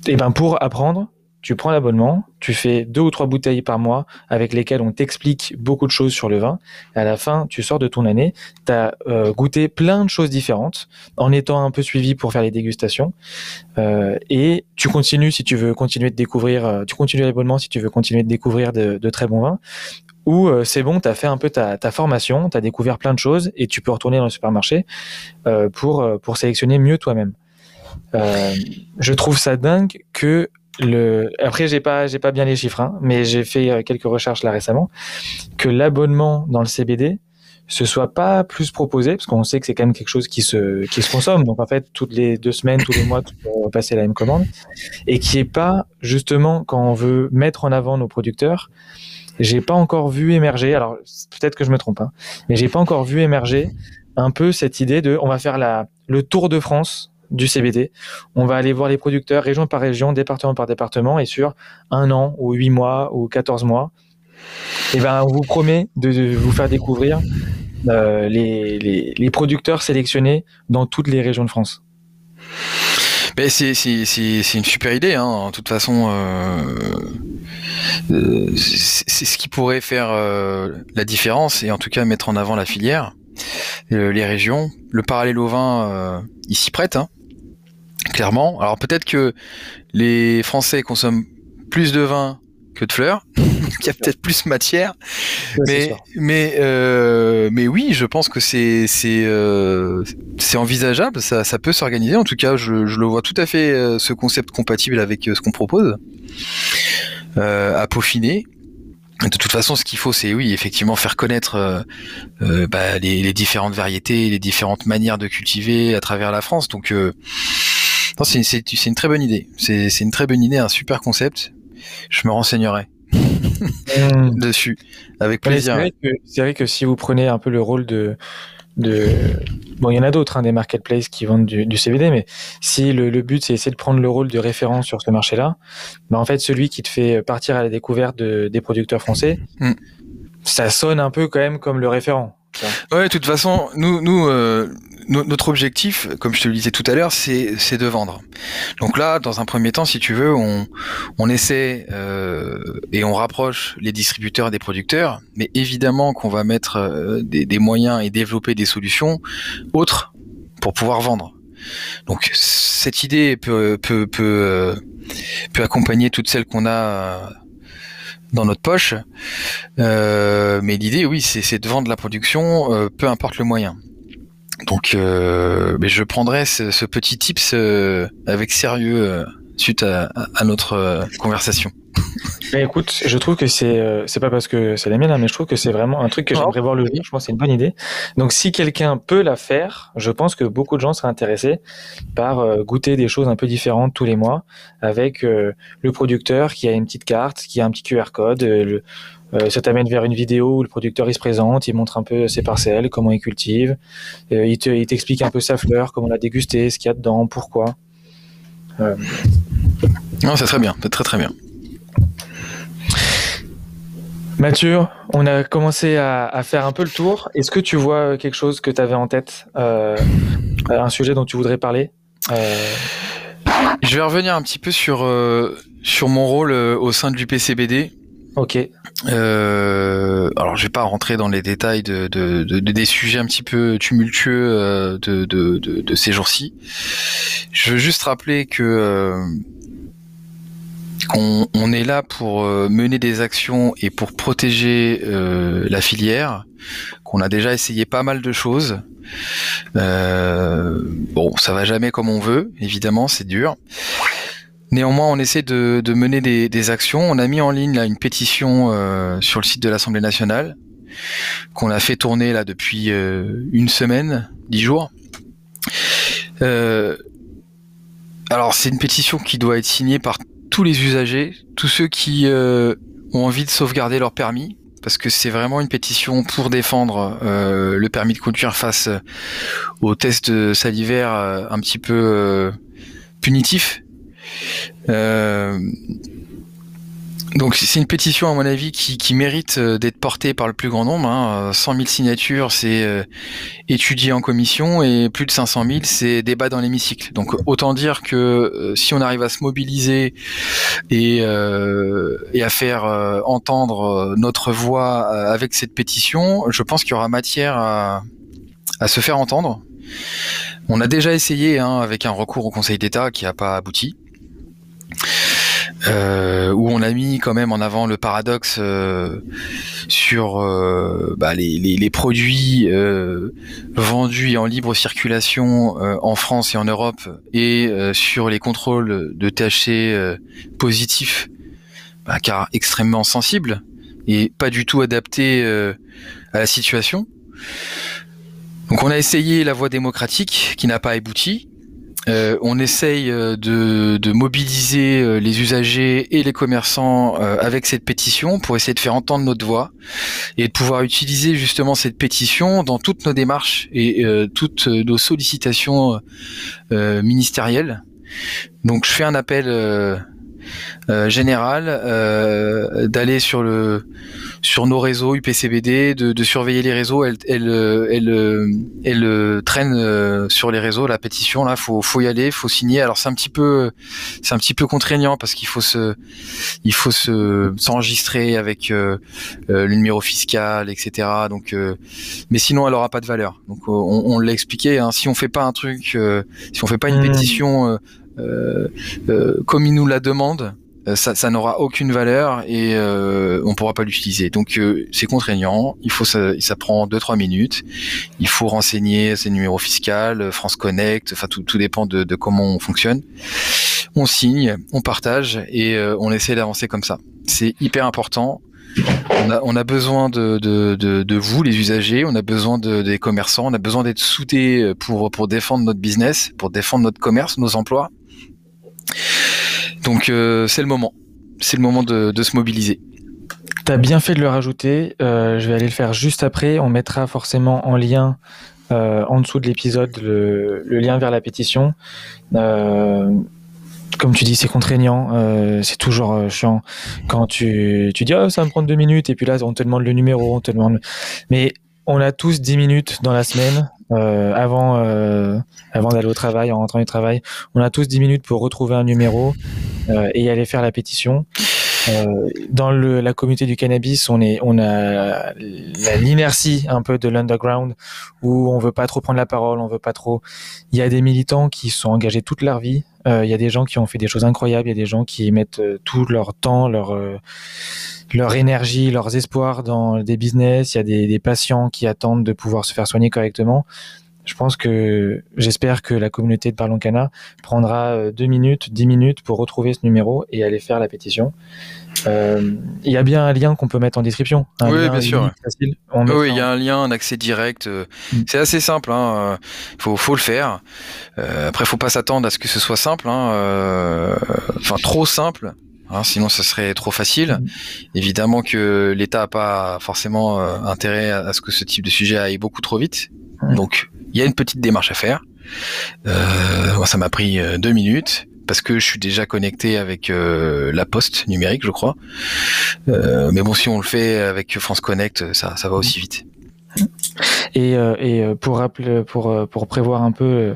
et ben pour apprendre, tu prends l'abonnement, tu fais deux ou trois bouteilles par mois avec lesquelles on t'explique beaucoup de choses sur le vin. à la fin, tu sors de ton année, tu as euh, goûté plein de choses différentes en étant un peu suivi pour faire les dégustations. Euh, et tu continues si tu veux continuer de découvrir, euh, tu continues l'abonnement si tu veux continuer de découvrir de très bons vins. Ou euh, c'est bon, tu as fait un peu ta, formation, tu as découvert plein de choses et tu peux retourner dans le supermarché euh, pour, pour sélectionner mieux toi-même. je trouve ça dingue que le après j'ai pas j'ai pas bien les chiffres hein, mais j'ai fait euh, quelques recherches là récemment que l'abonnement dans le CBD ce soit pas plus proposé parce qu'on sait que c'est quand même quelque chose qui se qui se consomme donc en fait toutes les deux semaines tous les mois tu peux passer la même commande et qui est pas justement quand on veut mettre en avant nos producteurs j'ai pas encore vu émerger alors peut-être que je me trompe hein, mais j'ai pas encore vu émerger un peu cette idée de on va faire la le tour de France du CBD. On va aller voir les producteurs région par région, département par département, et sur un an ou huit mois ou 14 mois, et eh ben, on vous promet de vous faire découvrir euh, les, les, les, producteurs sélectionnés dans toutes les régions de France. Ben c'est, une super idée. Hein. De toute façon, euh, euh, c'est ce qui pourrait faire euh, la différence et en tout cas mettre en avant la filière, euh, les régions. Le parallèle au vin, il s'y prête. Hein clairement. Alors peut-être que les Français consomment plus de vin que de fleurs, qu'il y a peut-être plus matière, mais mais euh, mais oui, je pense que c'est c'est euh, c'est envisageable, ça ça peut s'organiser. En tout cas, je, je le vois tout à fait euh, ce concept compatible avec ce qu'on propose à peaufiner. De toute façon, ce qu'il faut, c'est oui, effectivement, faire connaître bah, les, les, différentes variétés, les différentes manières de cultiver à travers la France. Donc, c'est une très bonne idée. C'est une très bonne idée, un super concept. Je me renseignerai mmh. dessus avec plaisir. C'est vrai, que si vous prenez un peu le rôle de de bon il y en a d'autres hein, des marketplaces qui vendent du, du CBD mais si le, le but c'est essayer de prendre le rôle de référence sur ce marché là bah en fait celui qui te fait partir à la découverte de, des producteurs français mmh. ça sonne un peu quand même comme le référent Ouais, de toute façon, nous, nous, euh, notre objectif, comme je te le disais tout à l'heure, c'est, de vendre. Donc là, dans un premier temps, si tu veux, on, on essaie euh, et on rapproche les distributeurs des producteurs, mais évidemment qu'on va mettre euh, des, des, moyens et développer des solutions autres pour pouvoir vendre. Donc cette idée peut, peut, peut, euh, peut accompagner toutes celles qu'on a dans notre poche. Euh, mais l'idée, oui, c'est de vendre la production, euh, peu importe le moyen. Donc, euh, mais je prendrai ce, ce petit tips avec sérieux suite à, à notre conversation. Mais écoute, je trouve que c'est euh, c'est pas parce que c'est la mienne, hein, mais je trouve que c'est vraiment un truc que j'aimerais voir le jour. Je pense que c'est une bonne idée. Donc si quelqu'un peut la faire, je pense que beaucoup de gens seraient intéressés par euh, goûter des choses un peu différentes tous les mois avec euh, le producteur qui a une petite carte, qui a un petit QR code. Le, ça t'amène vers une vidéo où le producteur il se présente, il montre un peu ses parcelles, comment il cultive, il t'explique un peu sa fleur, comment la déguster, ce qu'il y a dedans, pourquoi. Non, c'est très bien, c'est très très bien. Mathieu, on a commencé à, faire un peu le tour. Est-ce que tu vois quelque chose que tu avais en tête, euh, un sujet dont tu voudrais parler euh, Je vais revenir un petit peu sur, euh, sur mon rôle au sein du PCBD. Ok. alors, je vais pas rentrer dans les détails de, des sujets un petit peu tumultueux de, de ces jours-ci. Je veux juste rappeler que on, est là pour euh, mener des actions et pour protéger euh, la filière, qu'on a déjà essayé pas mal de choses. Euh, bon, ça va jamais comme on veut, évidemment, c'est dur. Néanmoins, on essaie de, mener des, actions. On a mis en ligne là, une pétition euh, sur le site de l'Assemblée nationale qu'on a fait tourner là depuis une semaine, dix jours. Alors, c'est une pétition qui doit être signée par tous les usagers, tous ceux qui ont envie de sauvegarder leur permis, parce que c'est vraiment une pétition pour défendre le permis de conduire face aux tests salivaires un petit peu punitifs. Euh, donc c'est une pétition à mon avis qui, mérite euh, d'être portée par le plus grand nombre. Hein. 100 000 signatures, c'est euh, étudié en commission et plus de 500 000, c'est débat dans l'hémicycle. Donc autant dire que si on arrive à se mobiliser et, et à faire entendre notre voix avec cette pétition, je pense qu'il y aura matière à, à, se faire entendre. On a déjà essayé hein, avec un recours au Conseil d'État qui n'a pas abouti. Euh, où on a mis quand même en avant le paradoxe euh, sur euh, bah, les, produits vendus et en libre circulation en France et en Europe et sur les contrôles de THC positifs, bah, car extrêmement sensibles et pas du tout adaptés à la situation. Donc on a essayé la voie démocratique qui n'a pas abouti. Euh, on essaye euh, de, mobiliser euh, les usagers et les commerçants avec cette pétition pour essayer de faire entendre notre voix et de pouvoir utiliser justement cette pétition dans toutes nos démarches et toutes nos sollicitations ministérielles. Donc je fais un appel général d'aller sur le sur nos réseaux UPCBD, de, de surveiller les réseaux. Elle, elle, euh, elle, euh, elle, euh, traîne sur les réseaux la pétition. Là, faut, faut y aller, faut signer. Alors c'est un petit peu, c'est un petit peu contraignant parce qu'il faut se, il faut se s'enregistrer avec le numéro fiscal, etc. Donc, mais sinon, elle aura pas de valeur. Donc, on, on l'a expliqué. Hein, si on fait pas un truc, si on fait pas une mmh. pétition comme il nous la demande, euh, ça, ça n'aura aucune valeur et euh, on pourra pas l'utiliser. Donc euh, c'est contraignant. Il faut ça, ça prend 2-3 minutes. Il faut renseigner ses numéros fiscaux, euh, France Connect. Enfin tout, tout dépend de, de, comment on fonctionne. On signe, on partage et on essaie d'avancer comme ça. C'est hyper important. On a, on a besoin de, de, de, vous, les usagers, on a besoin de, des commerçants, on a besoin d'être soudés pour, pour défendre notre business, pour défendre notre commerce, nos emplois. Donc euh, c'est le moment. C'est le moment de, se mobiliser. T'as bien fait de le rajouter. Euh, je vais aller le faire juste après. On mettra forcément en lien euh, en dessous de l'épisode le, lien vers la pétition. comme tu dis, c'est contraignant, c'est toujours chiant quand tu, dis oh, ça va me prendre deux minutes et puis là on te demande le numéro, on te demande. Mais on a tous dix minutes dans la semaine euh, avant, euh, avant d'aller au travail, en rentrant du travail. On a tous 10 minutes pour retrouver un numéro euh, et aller faire la pétition. dans le, la communauté du cannabis, on est, on a l'inertie un peu de l'underground où on veut pas trop prendre la parole, on veut pas trop. Il y a des militants qui sont engagés toute leur vie. Il y a des gens qui ont fait des choses incroyables. Il y a des gens qui mettent tout leur temps, leur leur énergie, leurs espoirs dans des business. Il y a des, des, patients qui attendent de pouvoir se faire soigner correctement. Je pense que j'espère que la communauté de Parlons Cana prendra euh, deux minutes, dix minutes pour retrouver ce numéro et aller faire la pétition. Euh, il y a bien un lien qu'on peut mettre en description. oui, bien sûr. oui, il y a un lien, un accès direct. Euh, mm. C'est assez simple. Il hein, faut, faut, le faire. Euh, après, faut pas s'attendre à ce que ce soit simple. Hein, enfin, trop simple. Hein, sinon, ce serait trop facile. Mm. Évidemment que l'État n'a pas forcément intérêt à, ce que ce type de sujet aille beaucoup trop vite. Donc, il y a une petite démarche à faire. Euh, moi, ça m'a pris euh, deux minutes parce que je suis déjà connecté avec la poste numérique, je crois. mais bon, si on le fait avec France Connect, ça, ça va aussi vite. Et, euh, et euh, pour, rappeler, pour, euh, pour prévoir un peu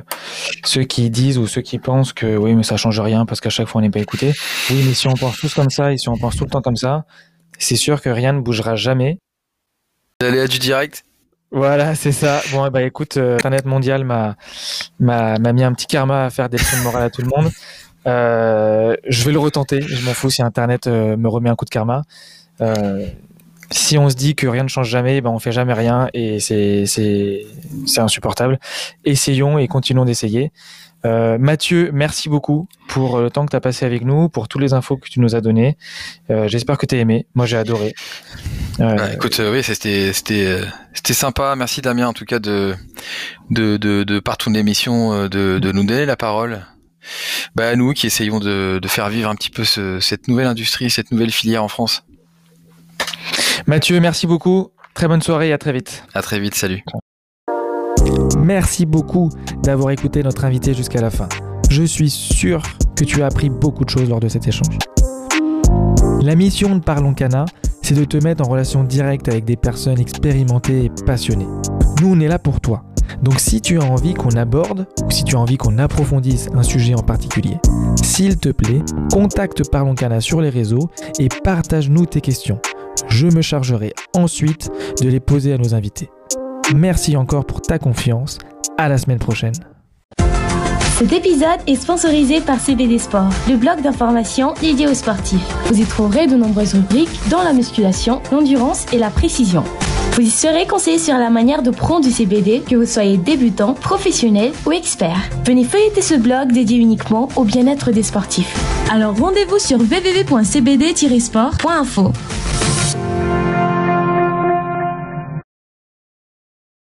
ceux qui disent ou ceux qui pensent que oui, mais ça change rien parce qu'à chaque fois on n'est pas écouté. Oui, mais si on pense tous comme ça et si on pense tout le temps comme ça, c'est sûr que rien ne bougera jamais. à du direct? Voilà, c'est ça. Bon, bah écoute, Internet mondial m'a mis un petit karma à faire des leçons de morale à tout le monde. Euh, je vais le retenter. Je m'en fous si Internet me remet un coup de karma. Euh, si on se dit que rien ne change jamais, ben on fait jamais rien et c'est insupportable. Essayons et continuons d'essayer. Euh, Mathieu, merci beaucoup pour le temps que tu as passé avec nous, pour toutes les infos que tu nous as données. Euh, J'espère que tu as aimé. Moi, j'ai adoré. Euh, bah, écoute, euh, oui, c'était c'était sympa. Merci Damien, en tout cas de de de, de par ton émission euh, de, de nous donner la parole. Bah, à nous qui essayons de, de faire vivre un petit peu ce, cette nouvelle industrie, cette nouvelle filière en France. Mathieu, merci beaucoup. Très bonne soirée et à très vite. À très vite, salut. Merci beaucoup d'avoir écouté notre invité jusqu'à la fin. Je suis sûr que tu as appris beaucoup de choses lors de cet échange. La mission de Parlons Cana, c'est de te mettre en relation directe avec des personnes expérimentées et passionnées. Nous, on est là pour toi. Donc si tu as envie qu'on aborde ou si tu as envie qu'on approfondisse un sujet en particulier, s'il te plaît, contacte Parlons Cana sur les réseaux et partage-nous tes questions. Je me chargerai ensuite de les poser à nos invités. Merci encore pour ta confiance. À la semaine prochaine. Cet épisode est sponsorisé par CBD Sport, le blog d'information dédié aux sportifs. Vous y trouverez de nombreuses rubriques dans la musculation, l'endurance et la précision. Vous y serez conseillé sur la manière de prendre du CBD, que vous soyez débutant, professionnel ou expert. Venez feuilleter ce blog dédié uniquement au bien-être des sportifs. Alors rendez-vous sur www.cbd-sport.info.